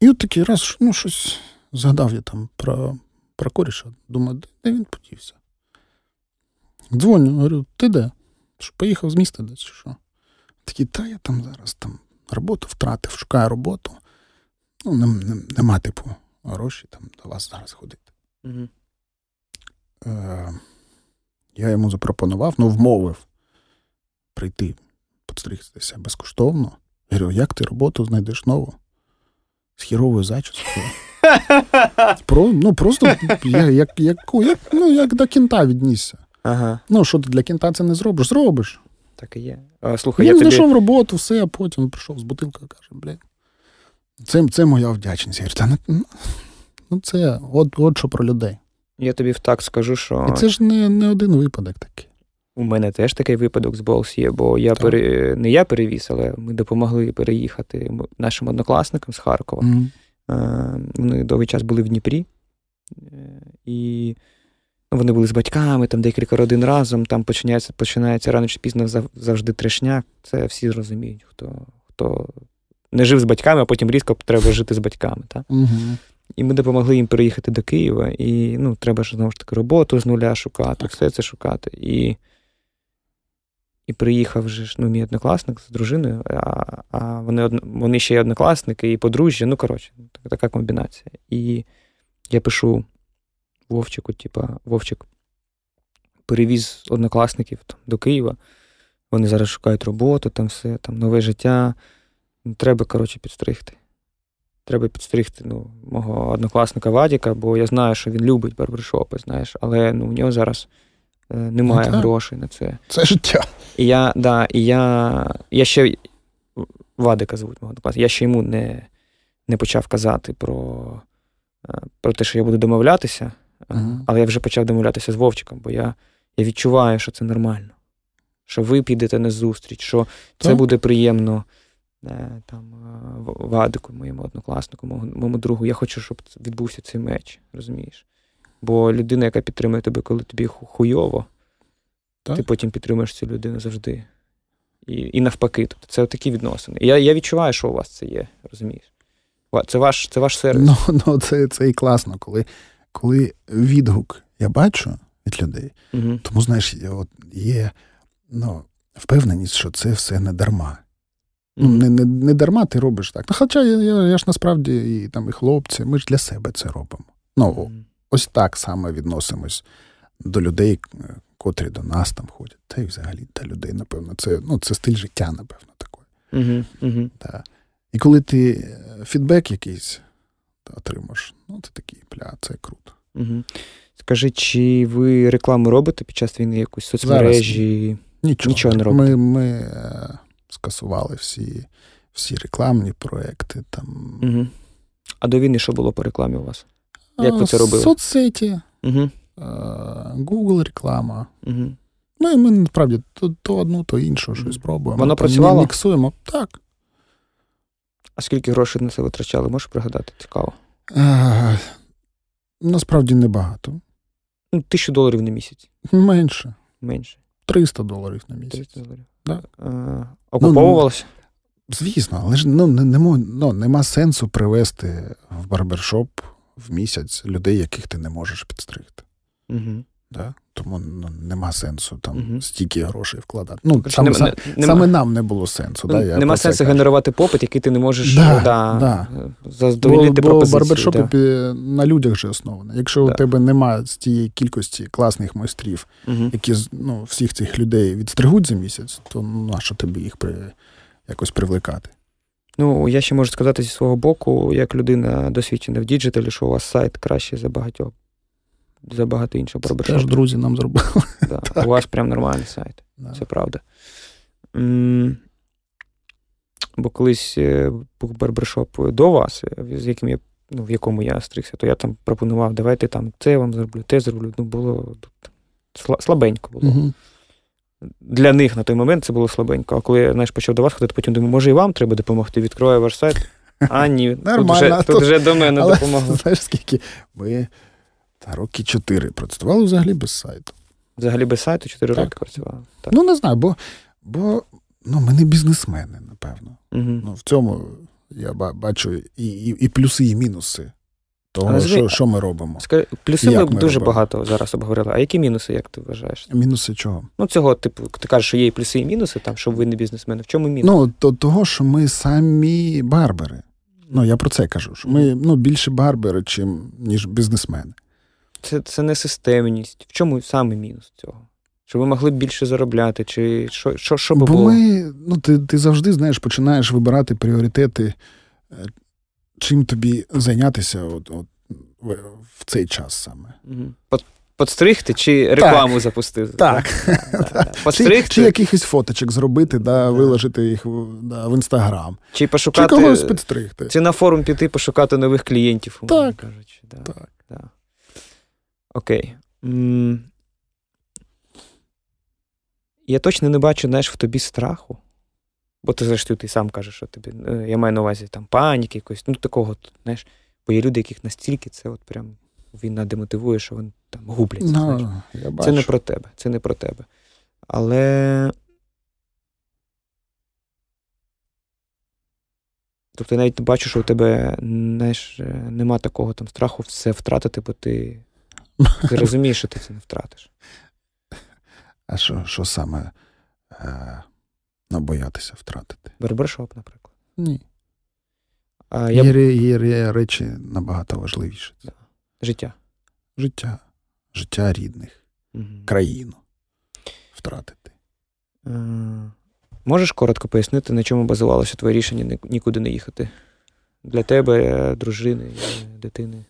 І от такий раз, ну, щось згадав я там про про коріша. Думаю, де він подівся? Дзвоню, говорю, ти де? Що поїхав з міста десь чи що? Такий, та я там зараз там роботу втратив, шукаю роботу. Ну, нема, типу, гроші там до вас зараз ходити. Е, Я йому запропонував, ну, вмовив прийти, підстригтися безкоштовно. Я говорю, як ти роботу знайдеш нову? З хіровою зачіскою. [laughs] Про, Ну, просто як, як, як, як, ну, як до кінта віднісся. Ага. Ну, що ти для кінта це не зробиш? Зробиш. Так і є. А, слухай, Він я знайшов тобі... роботу, все, а потім прийшов з бутилкою каже, блін. Це це моя вдячність. Я говорю, та ну, ну це от, от що про людей. Я тобі так скажу, що. І це ж не не один випадок такий. У мене теж такий випадок з Болс є, бо я пере... не я перевіз, але ми допомогли переїхати нашим однокласникам з Харкова. Mm-hmm. Вони довгий час були в Дніпрі, е, і ну, вони були з батьками, там декілька родин разом, там починається починається рано чи пізно завжди трешняк. Це всі зрозуміють, хто хто не жив з батьками, а потім різко треба жити з батьками. Так? Mm-hmm. І ми допомогли їм переїхати до Києва, і ну, треба ж знову ж таки роботу з нуля шукати, все це шукати. І і приїхав вже ну, мій однокласник з дружиною, а а вони вони ще й однокласники і подружжя. Ну, коротше, така комбінація. І я пишу Вовчику, типа, Вовчик перевіз однокласників там, до Києва. Вони зараз шукають роботу, там все, там нове життя. Треба, коротше, підстригти. Треба підстригти ну, мого однокласника Вадіка, бо я знаю, що він любить барбершопи, знаєш, але ну, у нього зараз Е, немає ну, грошей на це. Це життя. І я да, і я, я ще Вадика звуть мого класу, я ще йому не не почав казати про е, про те, що я буду домовлятися, uh але я вже почав домовлятися з Вовчиком, бо я я відчуваю, що це нормально. Що ви підете на зустріч, що це буде приємно там, Вадику, моєму однокласнику, моєму другу. Я хочу, щоб відбувся цей меч, розумієш? Бо людина, яка підтримує тебе, коли тобі хуйово, так? ти потім підтримуєш цю людину завжди. І і навпаки. Тобто це такі відносини. Я я відчуваю, що у вас це є, розумієш? Це ваш це ваш сервіс. Ну, [laughs] ну це це і класно, коли коли відгук я бачу від людей, угу. тому, знаєш, от є ну, впевненість, що це все не дарма. Ну, не не, не дарма ти робиш так. Ну, Хоча я я, я ж насправді і там і хлопці, ми ж для себе це робимо. Ну, ось так само відносимось до людей, е, котрі до нас там ходять. Та й взагалі та людей, напевно, це ну, це стиль життя, напевно, такий. Угу, угу. І коли ти е, фідбек якийсь отримаєш, ну ти такий, бля, це круто. Угу. Скажи, чи ви рекламу робите під час війни якусь соцмережі? Нічого. Нічого не робите? Ми ми е, скасували всі всі рекламні проекти. Там. Угу. А до війни що було по рекламі у вас? Як ви це робили? Соцсеті, угу. Google реклама. Угу. Ну і ми насправді то, то одну, то іншу щось спробуємо. Воно працювало? Міксуємо. Так. А скільки грошей на це витрачали, можеш пригадати? Цікаво. А, насправді небагато. Ну, Тисячу доларів на місяць. Менше. Менше. 300 доларів на місяць. 300 доларів. Да. А, окуповувалося? Ну, звісно, але ж ну, не, не, ну, нема сенсу привезти в барбершоп в місяць людей, яких ти не можеш підстригти. Угу. Да? Тому ну, нема сенсу там угу. стільки грошей вкладати. Ну, Короче, саме, нема, саме нема, нам не було сенсу. Да, я Нема сенсу кажу. генерувати попит, який ти не можеш да, да, да. задовольнити бо, пропозицію. Бо барбершоп да. на людях же основано. Якщо у тебе немає з тієї кількості класних майстрів, угу. які ну, всіх цих людей відстригуть за місяць, то ну, тобі їх при, якось привлекати? Ну, я ще можу сказати зі свого боку, як людина досвідчена в діджиталі, що у вас сайт кращий за багатьох, за багато іншого барбершопів. Теж друзі нам зробили. [laughs] Да. У вас прям нормальний сайт. Да. Це правда. Бо колись е, був барбершоп до вас, з яким я, ну, в якому я стригся, то я там пропонував, давайте там це вам зроблю, те зроблю. Ну, було слабенько було. Угу для них на той момент це було слабенько. А коли я знаєш, почав до вас ходити, потім думаю, може і вам треба допомогти. Відкриваю ваш сайт. А ні, Нормально, тут вже, тут вже до мене але, допомогло. Знаєш, скільки? Ми та роки чотири працювали взагалі без сайту. Взагалі без сайту чотири роки працювали. Так. Ну, не знаю, бо бо ну, ми не бізнесмени, напевно. Угу. Ну, В цьому я бачу і, і, і плюси, і мінуси того, Назви... що що ми робимо. Скажи, плюси ми, ми дуже робимо? багато зараз обговорили. А які мінуси, як ти вважаєш? Мінуси чого? Ну, цього, типу, ти кажеш, що є і плюси, і мінуси, там, щоб ви не бізнесмени. В чому мінус? Ну, то того, що ми самі барбери. Ну, я про це кажу. що Ми ну, більше барбери, чим, ніж бізнесмени. Це це не системність. В чому саме мінус цього? Чи ви могли б більше заробляти, чи що що, що би Бо було? ми, ну, ти ти завжди знаєш, починаєш вибирати пріоритети, е, чим тобі зайнятися от, от, в, в цей час саме. Угу. Подстригти чи рекламу так. запустити? [laughs] Так. Да, да, Чи, чи якихось фоточок зробити, да, виложити їх да, в інстаграм. Чи пошукати. Чи когось підстригти. Чи на форум піти пошукати нових клієнтів, так. кажучи. Да. Так. Окей. Я точно не бачу, знаєш, в тобі страху. Бо ти, зрештою, ти сам кажеш, що тобі. Е, я маю на увазі там паніки, якось, ну такого, знаєш, бо є люди, яких настільки це от прям війна демотивує, що вони там губляться. No, ну, я бачу. Це не про тебе, це не про тебе. Але. Тобто я навіть бачу, що у тебе знаєш, е, нема такого там страху все втратити, бо ти ти розумієш, що ти це не втратиш. А що що саме е, боятися втратити? Барбершоп, наприклад. Ні. А я... Є, є, є речі набагато важливіші. Да. Життя. Життя. Життя рідних, угу. країну втратити. Е, Можеш коротко пояснити, на чому базувалося твоє рішення нікуди не їхати? Для тебе, дружини, дитини?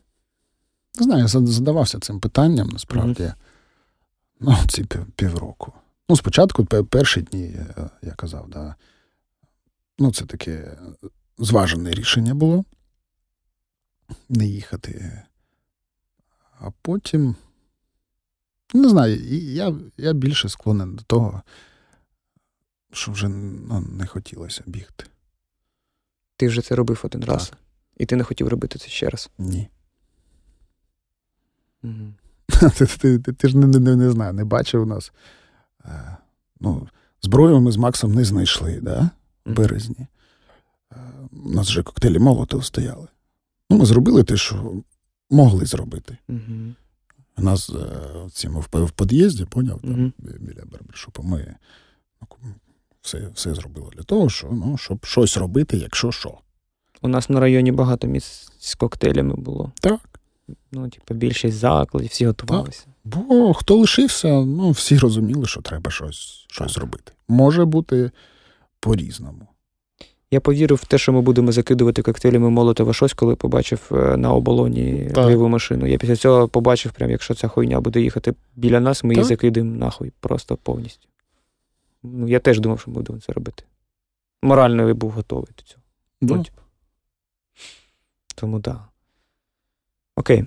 Не знаю, я задавався цим питанням насправді. Mm-hmm. Ну, [laughs] ці півроку. Ну, спочатку, перші дні, я казав, да. Ну, це таке зважене рішення було не їхати. А потім, не знаю, я я більше склонен до того, що вже ну, не хотілося бігти. Ти вже це робив один так. раз, і ти не хотів робити це ще раз? Ні. Ти [laughs] ти, ти, ти ж не не, не знаю, не бачив нас. Е, ну, Зброю ми з Максом не знайшли, да? в березні. Е, у нас вже коктейлі молотов стояли. Ну, Ми зробили те, що могли зробити. У нас е, ці, ми в, під'їзді, поняв, там, біля барбершопа, ми ну, все все зробили для того, що, ну, щоб щось робити, якщо що. У нас на районі багато місць з коктейлями було. Так. Ну, типу, більшість закладів, всі готувалися. Так. Бо хто лишився, ну, всі розуміли, що треба щось щось зробити. Може бути по-різному. Я повірив в те, що ми будемо закидувати коктейлями Молотова щось, коли побачив е, на оболоні бойову машину. Я після цього побачив, прям, якщо ця хуйня буде їхати біля нас, ми так. її закидаємо нахуй просто повністю. Ну, Я теж думав, що ми будемо це робити. Морально я був готовий до цього. Да. Ну, типу. Тому так. Да. Окей.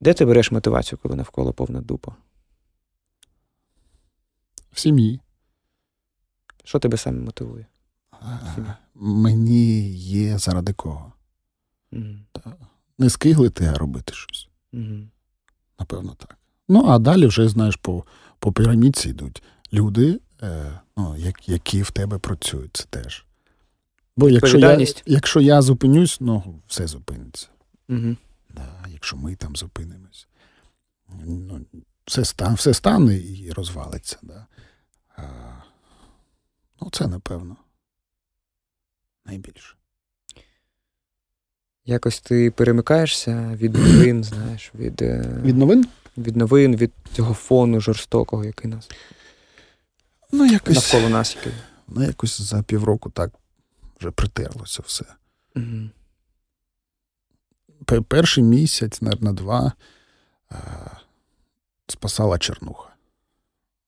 Де ти береш мотивацію, коли навколо повна дупа? В сім'ї. Що тебе саме мотивує? Мені є заради кого. Mm. Не скиглити, а робити щось. Mm. Напевно, так. Ну, а далі вже, знаєш, по по пірамідці йдуть люди, е, ну, які в тебе працюють, це теж. Бо якщо я якщо я зупинюсь, ну все зупиниться. Угу. Да, Якщо ми там зупинимось, ну, все стане все стане і розвалиться. Да. А, Ну, це напевно. Найбільше. Якось ти перемикаєшся від новин, [clears throat] знаєш, від е, Від новин? Від новин, від цього фону жорстокого, який нас. Ну, якось, навколо нас який. Ну, якось за півроку так вже притерлося все. Угу. Перший місяць, на два, спасала Чернуха.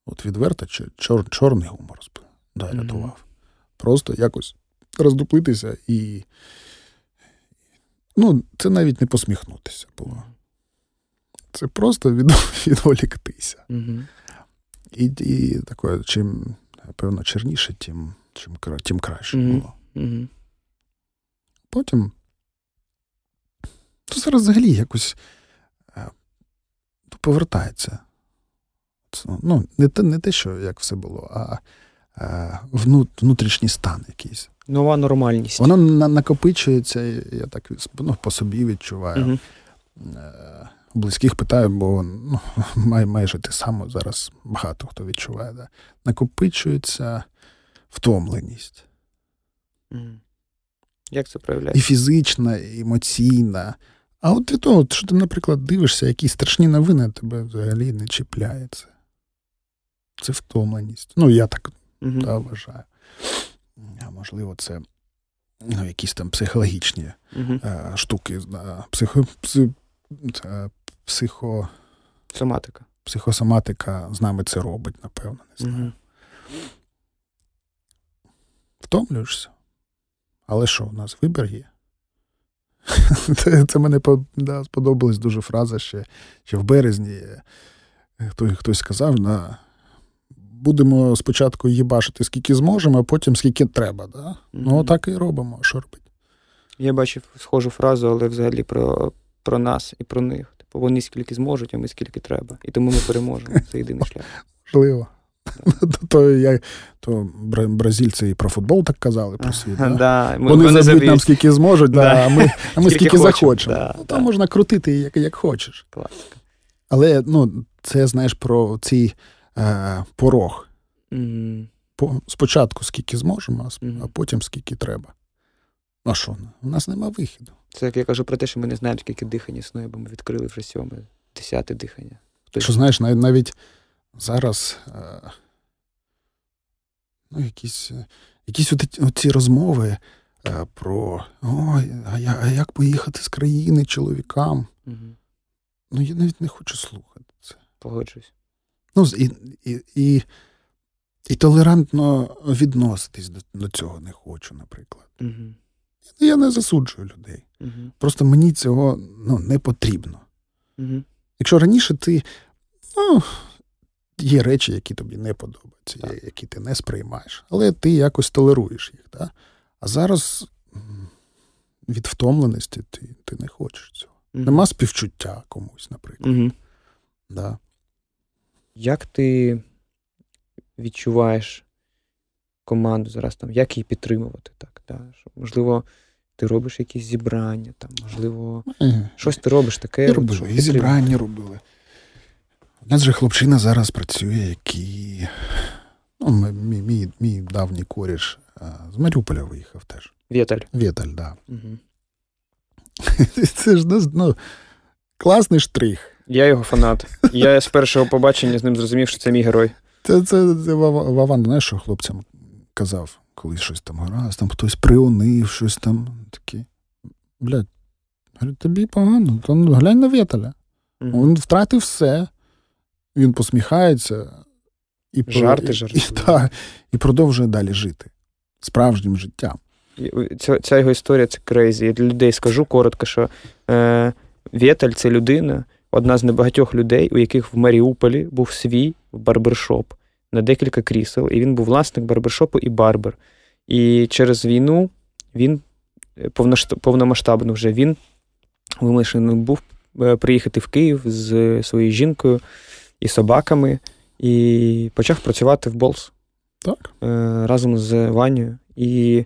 От відверто чор, чорний гумор да, рятував. Угу. Просто якось роздуплитися і. Ну, це навіть не посміхнутися було. Це просто від, [laughs] відволіктися. Угу. І і таке, чим, певно, черніше, тим чим, тим краще було. Угу. Потім. То зараз взагалі якось е, повертається. Ну, Не те, не те, що як все було, а е, внутрішній стан якийсь. Нова нормальність. Воно на- накопичується, я так ну, по собі відчуваю. Угу. Е, Близьких питаю, бо ну, [laughs] май, майже те саме зараз багато хто відчуває. Да? Накопичується втомленість. Як це проявляється? І фізична, і емоційна. А от від того, що ти, наприклад, дивишся, якісь страшні новини, тебе взагалі не чіпляє це. Втомленість. Ну, я так Угу. да, вважаю. А можливо, це ну, якісь там психологічні Угу. е, штуки. Да, психо, пси, це, психо, Соматика. психосоматика з нами це робить, напевно, не знаю. Угу. Втомлюєшся. Але що, у нас вибір є? [laughs] Це, це мене да, сподобалась дуже фраза ще, ще в березні. Хто, хтось сказав, да, будемо спочатку їбашити скільки зможемо, а потім скільки треба. Да? Ну, так і робимо. Що робити? Я бачив схожу фразу, але взагалі про, про нас і про них. Типу, вони скільки зможуть, а ми скільки треба. І тому ми переможемо. Це єдиний [laughs] шлях. Можливо. [laughs] То, я, то бразильці і про футбол так казали про світ. Да? Да, ми- Вони заб'ють нам скільки зможуть, да, Да. а ми, а ми Скільки захочемо. да, ну, да. можна крутити як, як хочеш. Класика. Але ну, це знаєш про цей е, порог. По, спочатку скільки зможемо, а, потім скільки треба. А що? У нас нема вихіду. Це як я кажу про те, що ми не знаємо, скільки дихань існує, бо ми відкрили вже сьоме, десяте дихання. Що знаєш, навіть зараз е, ну, якісь, е, якісь ці розмови е, про ой, а, я, а як поїхати з країни чоловікам? Мгм. Ну, я навіть не хочу слухати це. Погоджуюсь. Ну, і, і, і, і толерантно відноситись до, до цього не хочу, наприклад. Мгм. Я не засуджую людей. Мгм. Просто мені цього ну, не потрібно. Мгм. Якщо раніше ти. Ну, є речі, які тобі не подобаються, є, які ти не сприймаєш, але ти якось толеруєш їх. Да? А зараз від втомленості ти, ти не хочеш цього. Мгм. Нема співчуття комусь, наприклад. Мгм. Да. Як ти відчуваєш команду зараз там, як її підтримувати? Так, да? Можливо, ти робиш якісь зібрання, там, можливо, Е, щось ти робиш таке. Робили, що і зібрання робили. У нас же хлопчина зараз працює, який. Ну, мій, мій, мій давній коріш з Маріуполя виїхав теж. Віталь. Віталь, да. Угу. [laughs] Це ж ну, ну, класний штрих. Я його фанат. Я з першого побачення з ним зрозумів, що це мій герой. Це, це, це Вава- Вован, знаєш, що хлопцям казав, коли щось там гаразд, там хтось приунив, щось там таке. Блядь, тобі погано, то ну, глянь на Віталя. Мгм. Він втратив все. Він посміхається і, про- Жарти і, та, і продовжує далі жити справжнім життям. Ця, ця його історія це crazy. Я для людей скажу коротко, що е, Вєталь це людина, одна з небагатьох людей, у яких в Маріуполі був свій барбершоп на декілька крісел, і він був власник барбершопу і барбер. І через війну він е, повномасштабно вже він вимушений був е, приїхати в Київ з своєю жінкою і собаками, і почав працювати в Болс Так? е, разом з Ванею. І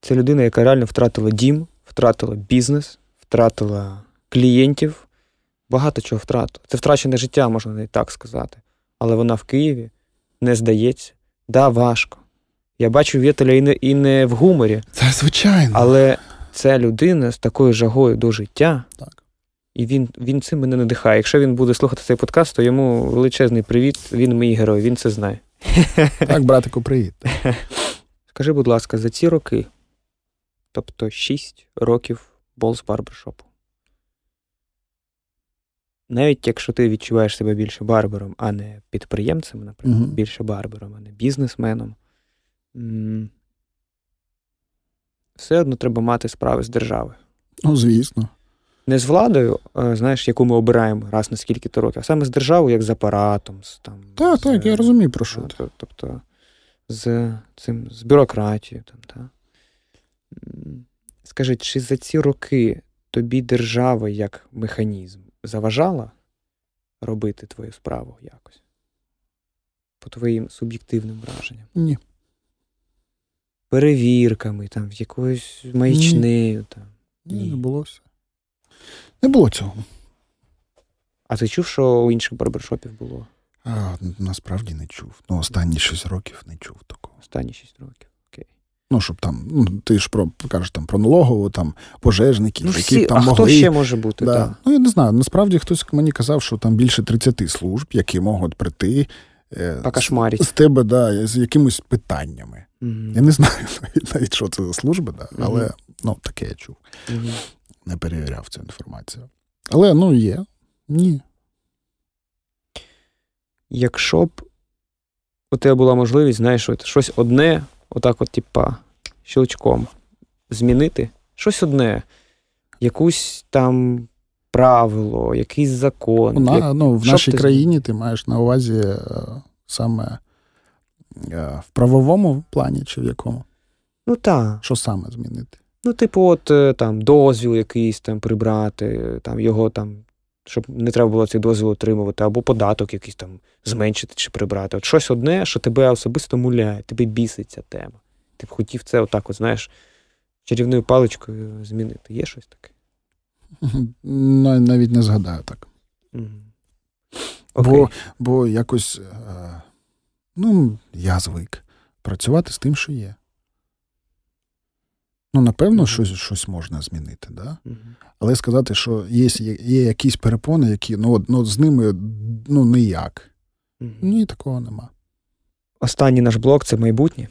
це людина, яка реально втратила дім, втратила бізнес, втратила клієнтів, багато чого втратила. Це втрачене життя, можна навіть так сказати. Але вона в Києві не здається. Да, важко. Я бачу Вєтеля і не, і не в гуморі, Це звичайно. але це людина з такою жагою до життя, Так. І він, він цим мене надихає. Якщо він буде слухати цей подкаст, то йому величезний привіт. Він мій герой, він це знає. [laughs] Так, братику, привіт. [laughs] Скажи, будь ласка, за ці роки, тобто 6 років Болс Барбершопу. Навіть якщо ти відчуваєш себе більше барбером, а не підприємцем, наприклад, Мгм. більше барбером, а не бізнесменом, все одно треба мати справи з державою. Ну, звісно. Не з владою, знаєш, яку ми обираємо раз на скільки-то років, а саме з державою, як з апаратом. З, там, Так, з, так, я розумію, про що Ну, ти. Тобто з цим з бюрократією. Там, та? Скажи, чи за ці роки тобі держава як механізм заважала робити твою справу якось? По твоїм суб'єктивним враженням? Ні. перевірками, там, якоюсь маячнею. Там. Ні, не було все. Не було цього. А ти чув, що у інших барбершопів було? А, Насправді не чув. Ну, останні 6 років не чув такого. Останні 6 років. Окей. Ну, щоб там, ну, ти ж про кажеш там про налогову, там пожежників, ну, які всі, там а могли. хто ще може бути? Да. Да. Ну, я не знаю. Насправді хтось мені казав, що там більше 30 служб, які можуть прийти е, з, з тебе, да, з якимись питаннями. Mm-hmm. Я не [laughs] знаю навіть, навіть що це за служби, да, але mm-hmm. ну, таке я чув. Mm-hmm. Не перевіряв цю інформацію. Але ну є. Ні. Якщо б у тебе була можливість, знаєш, от, щось одне, отак, от, типа, щелчком змінити, щось одне, якусь там правило, якийсь закон. На, як... ну, В нашій країні ти маєш на увазі е, саме е, в правовому плані чи в якому? Ну так. Що саме змінити? Ну, типу, от е, там дозвіл якийсь там прибрати, там його там, щоб не треба було цей дозвіл отримувати, або податок якийсь там зменшити чи прибрати. От щось одне, що тебе особисто муляє, тебе бісить ця тема. Ти б хотів це отак, от, знаєш, чарівною паличкою змінити. Є щось таке? [laughs] Навіть не згадаю так. Угу. Бо, бо якось, ну, я звик працювати з тим, що є. Ну, напевно, mm-hmm. щось щось можна змінити, да? Mm-hmm. але сказати, що є є якісь перепони, які ну, ну, з ними ну, ніяк. Mm-hmm. Ні, такого нема. Останній наш блок це майбутнє.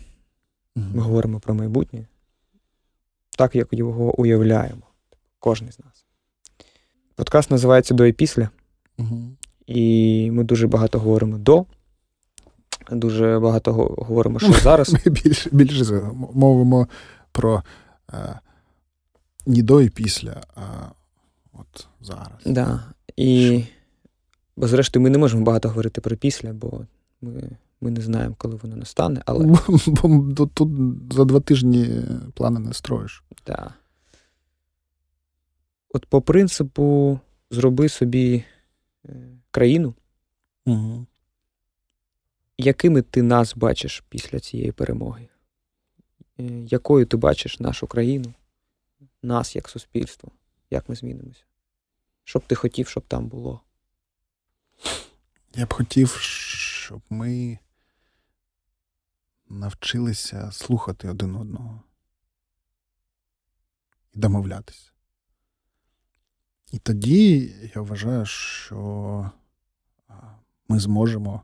Ми говоримо про майбутнє. Так, як його уявляємо. Кожен з нас. Подкаст називається До і після. І ми дуже багато говоримо до. Дуже багато говоримо, що зараз. Ми більше більше мовимо про е, ні до і після, а от зараз. Да. І, бо, зрештою, ми не можемо багато говорити про після, бо ми ми не знаємо, коли воно настане. але... Бо, бо тут за два тижні плани не строїш. Да. От по принципу, зроби собі країну, угу. якими ти нас бачиш після цієї перемоги? Якою ти бачиш нашу країну, нас як суспільство? Як ми змінимося? Що б ти хотів, щоб там було? Я б хотів, щоб ми навчилися слухати один одного і домовлятися. І тоді я вважаю, що ми зможемо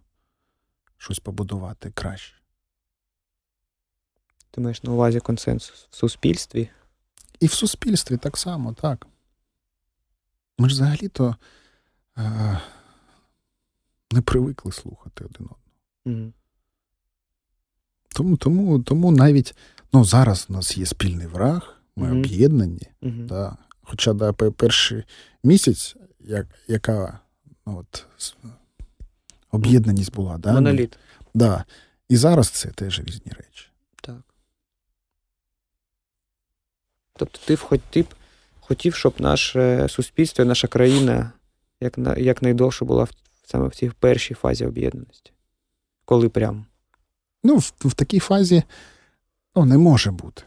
щось побудувати краще. Ти маєш на увазі консенсус в суспільстві? І в суспільстві так само, так. Ми ж взагалі-то е- не привикли слухати один одного. Угу. Тому тому, тому навіть ну, зараз у нас є спільний враг, ми угу. об'єднані. Угу. Да. Хоча да, перший місяць, як, яка ну, от, об'єднаність була. Да? Моноліт. Да. І зараз це теж різні речі. Так. Тобто ти хотів, хотів, щоб наше суспільство, наша країна як, як найдовше була в, саме в цій першій фазі об'єднаності. Коли прям? Ну, в, в такій фазі ну, не може бути.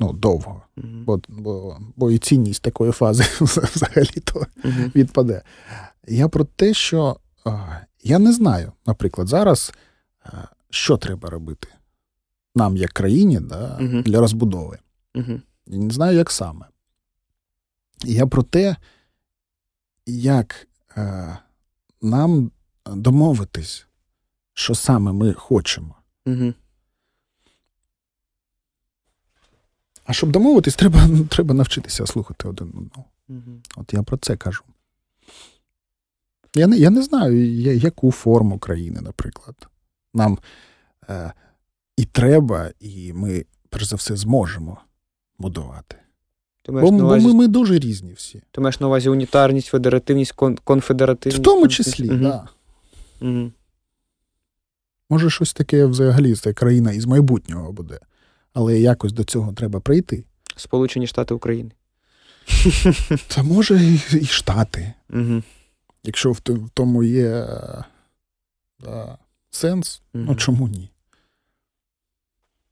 Ну, довго. Mm-hmm. Бо, бо бо, і цінність такої фази [laughs] взагалі-то mm-hmm. відпаде. Я про те, що я не знаю, наприклад, зараз, що треба робити нам, як країні, да, mm-hmm. для розбудови. Я не знаю, як саме. Я про те, як е, нам домовитись, що саме ми хочемо. Угу. А щоб домовитись, треба треба навчитися слухати один одного. Угу. От я про це кажу. Я не я не знаю, яку форму країни, наприклад. Нам е, і треба, і ми, перш за все, зможемо будувати. Ти бо увазі... бо ми, ми дуже різні всі. Ти маєш на увазі унітарність, федеративність, кон- конфедеративність? В тому числі, так. Угу. Да. Угу. Може, щось таке взагалі це країна із майбутнього буде. Але якось до цього треба прийти. Сполучені Штати України. [laughs] Та може і, і Штати. Угу. Якщо в тому є да, сенс, угу. ну чому ні?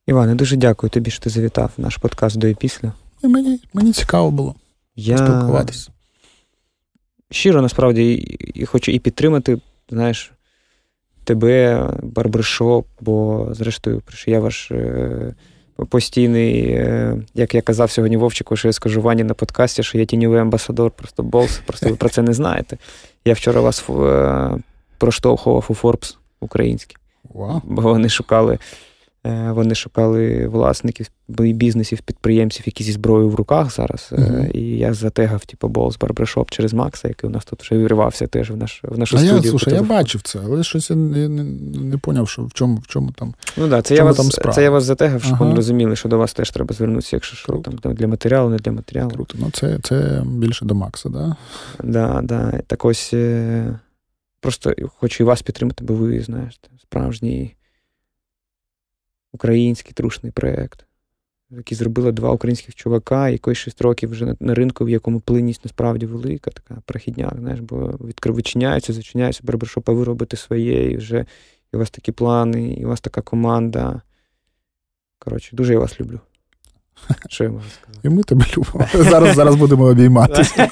Іване, дуже дякую тобі, що ти завітав наш подкаст до і після. І мені мені цікаво було Я... спілкуватися. Щиро насправді і хочу і підтримати, знаєш, тебе, барбершоп, бо, зрештою, я ваш е, постійний, е, як я казав сьогодні Вовчику, що я скажу Вані на подкасті, що я тіньовий амбасадор, просто болс, просто ви про це не знаєте. Я вчора вас е, проштовхував у Forbes український. Wow. Бо вони шукали вони шукали власників бізнесів, підприємців, які зі зброєю в руках зараз. Uh-huh. І я затегав, типу, Balls Barbershop через Макса, який у нас тут вже вірвався теж в наш в нашу а студію. Я, слушай, я бачив це, але щось я не не, не поняв, що в чому в чому там. Ну да, це я вас там це я вас затегав, щоб ага. вони розуміли, що до вас теж треба звернутися, якщо що там для матеріалу, не для матеріалу. Круто. Ну це це більше до Макса, да? Да, да. Так ось е, просто хочу і вас підтримати, бо ви знаєте, справжній український трушний проєкт, який зробили два українських чувака, який 6 років вже на, ринку, в якому плинність насправді велика, така прохідняк, знаєш, бо відчиняються, зачиняються, барбершопа ви робите своє, і вже і у вас такі плани, і у вас така команда. Коротше, дуже я вас люблю. [laughs] Що я можу сказати? І ми тебе любимо. [laughs] Зараз зараз будемо обійматися.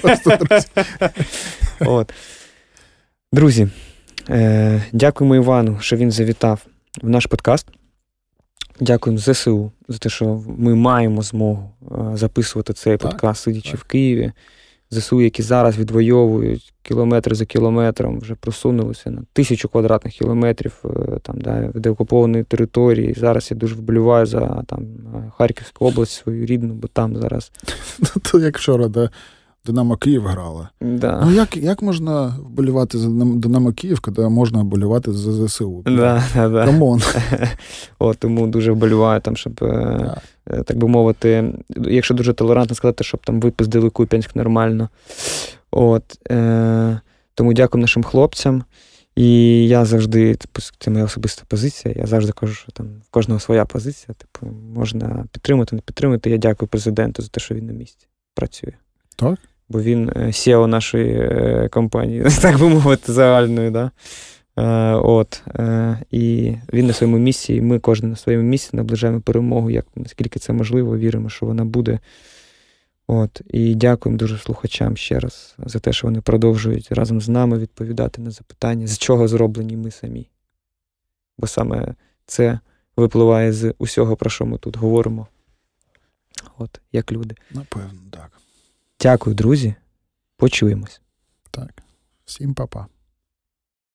[laughs] От. Друзі, е, дякуємо Івану, що він завітав в наш подкаст. Дякуємо ЗСУ за те, що ми маємо змогу е, записувати цей так, подкаст, сидячи так. в Києві. ЗСУ, які зараз відвоюють кілометр за кілометром, вже просунулися на тисячу квадратних кілометрів е, там, да, деокупованої території. Зараз я дуже вболіваю за там, Харківську область свою рідну, бо там зараз. [laughs] Ну, то як вчора, да, Динамо Київ грала. Да. Ну як як можна вболівати за Динамо Київ, коли можна вболівати за ЗСУ? Да, да, да. Come on. [laughs] Тому дуже вболіваю, там, щоб, yeah. Е, так би мовити, якщо дуже толерантно сказати, щоб там випиздили Куп'янськ нормально. От, е, Тому дякую нашим хлопцям. І я завжди, типу, це моя особиста позиція. Я завжди кажу, що там в кожного своя позиція. Типу, можна підтримати, не підтримати. Я дякую президенту за те, що він на місці працює. Так? Бо він SEO нашої е, компанії, [laughs] так би мовити, загальної. Да? Е, от, е, І він на своєму місці, і ми кожен на своєму місці наближаємо перемогу, як наскільки це можливо, віримо, що вона буде. От, І дякуємо дуже слухачам ще раз за те, що вони продовжують разом з нами відповідати на запитання, з чого зроблені ми самі. Бо саме це випливає з усього, про що ми тут говоримо. От, як люди. Напевно, так. Дякую, друзі. Почуємось. Так. Всім па-па.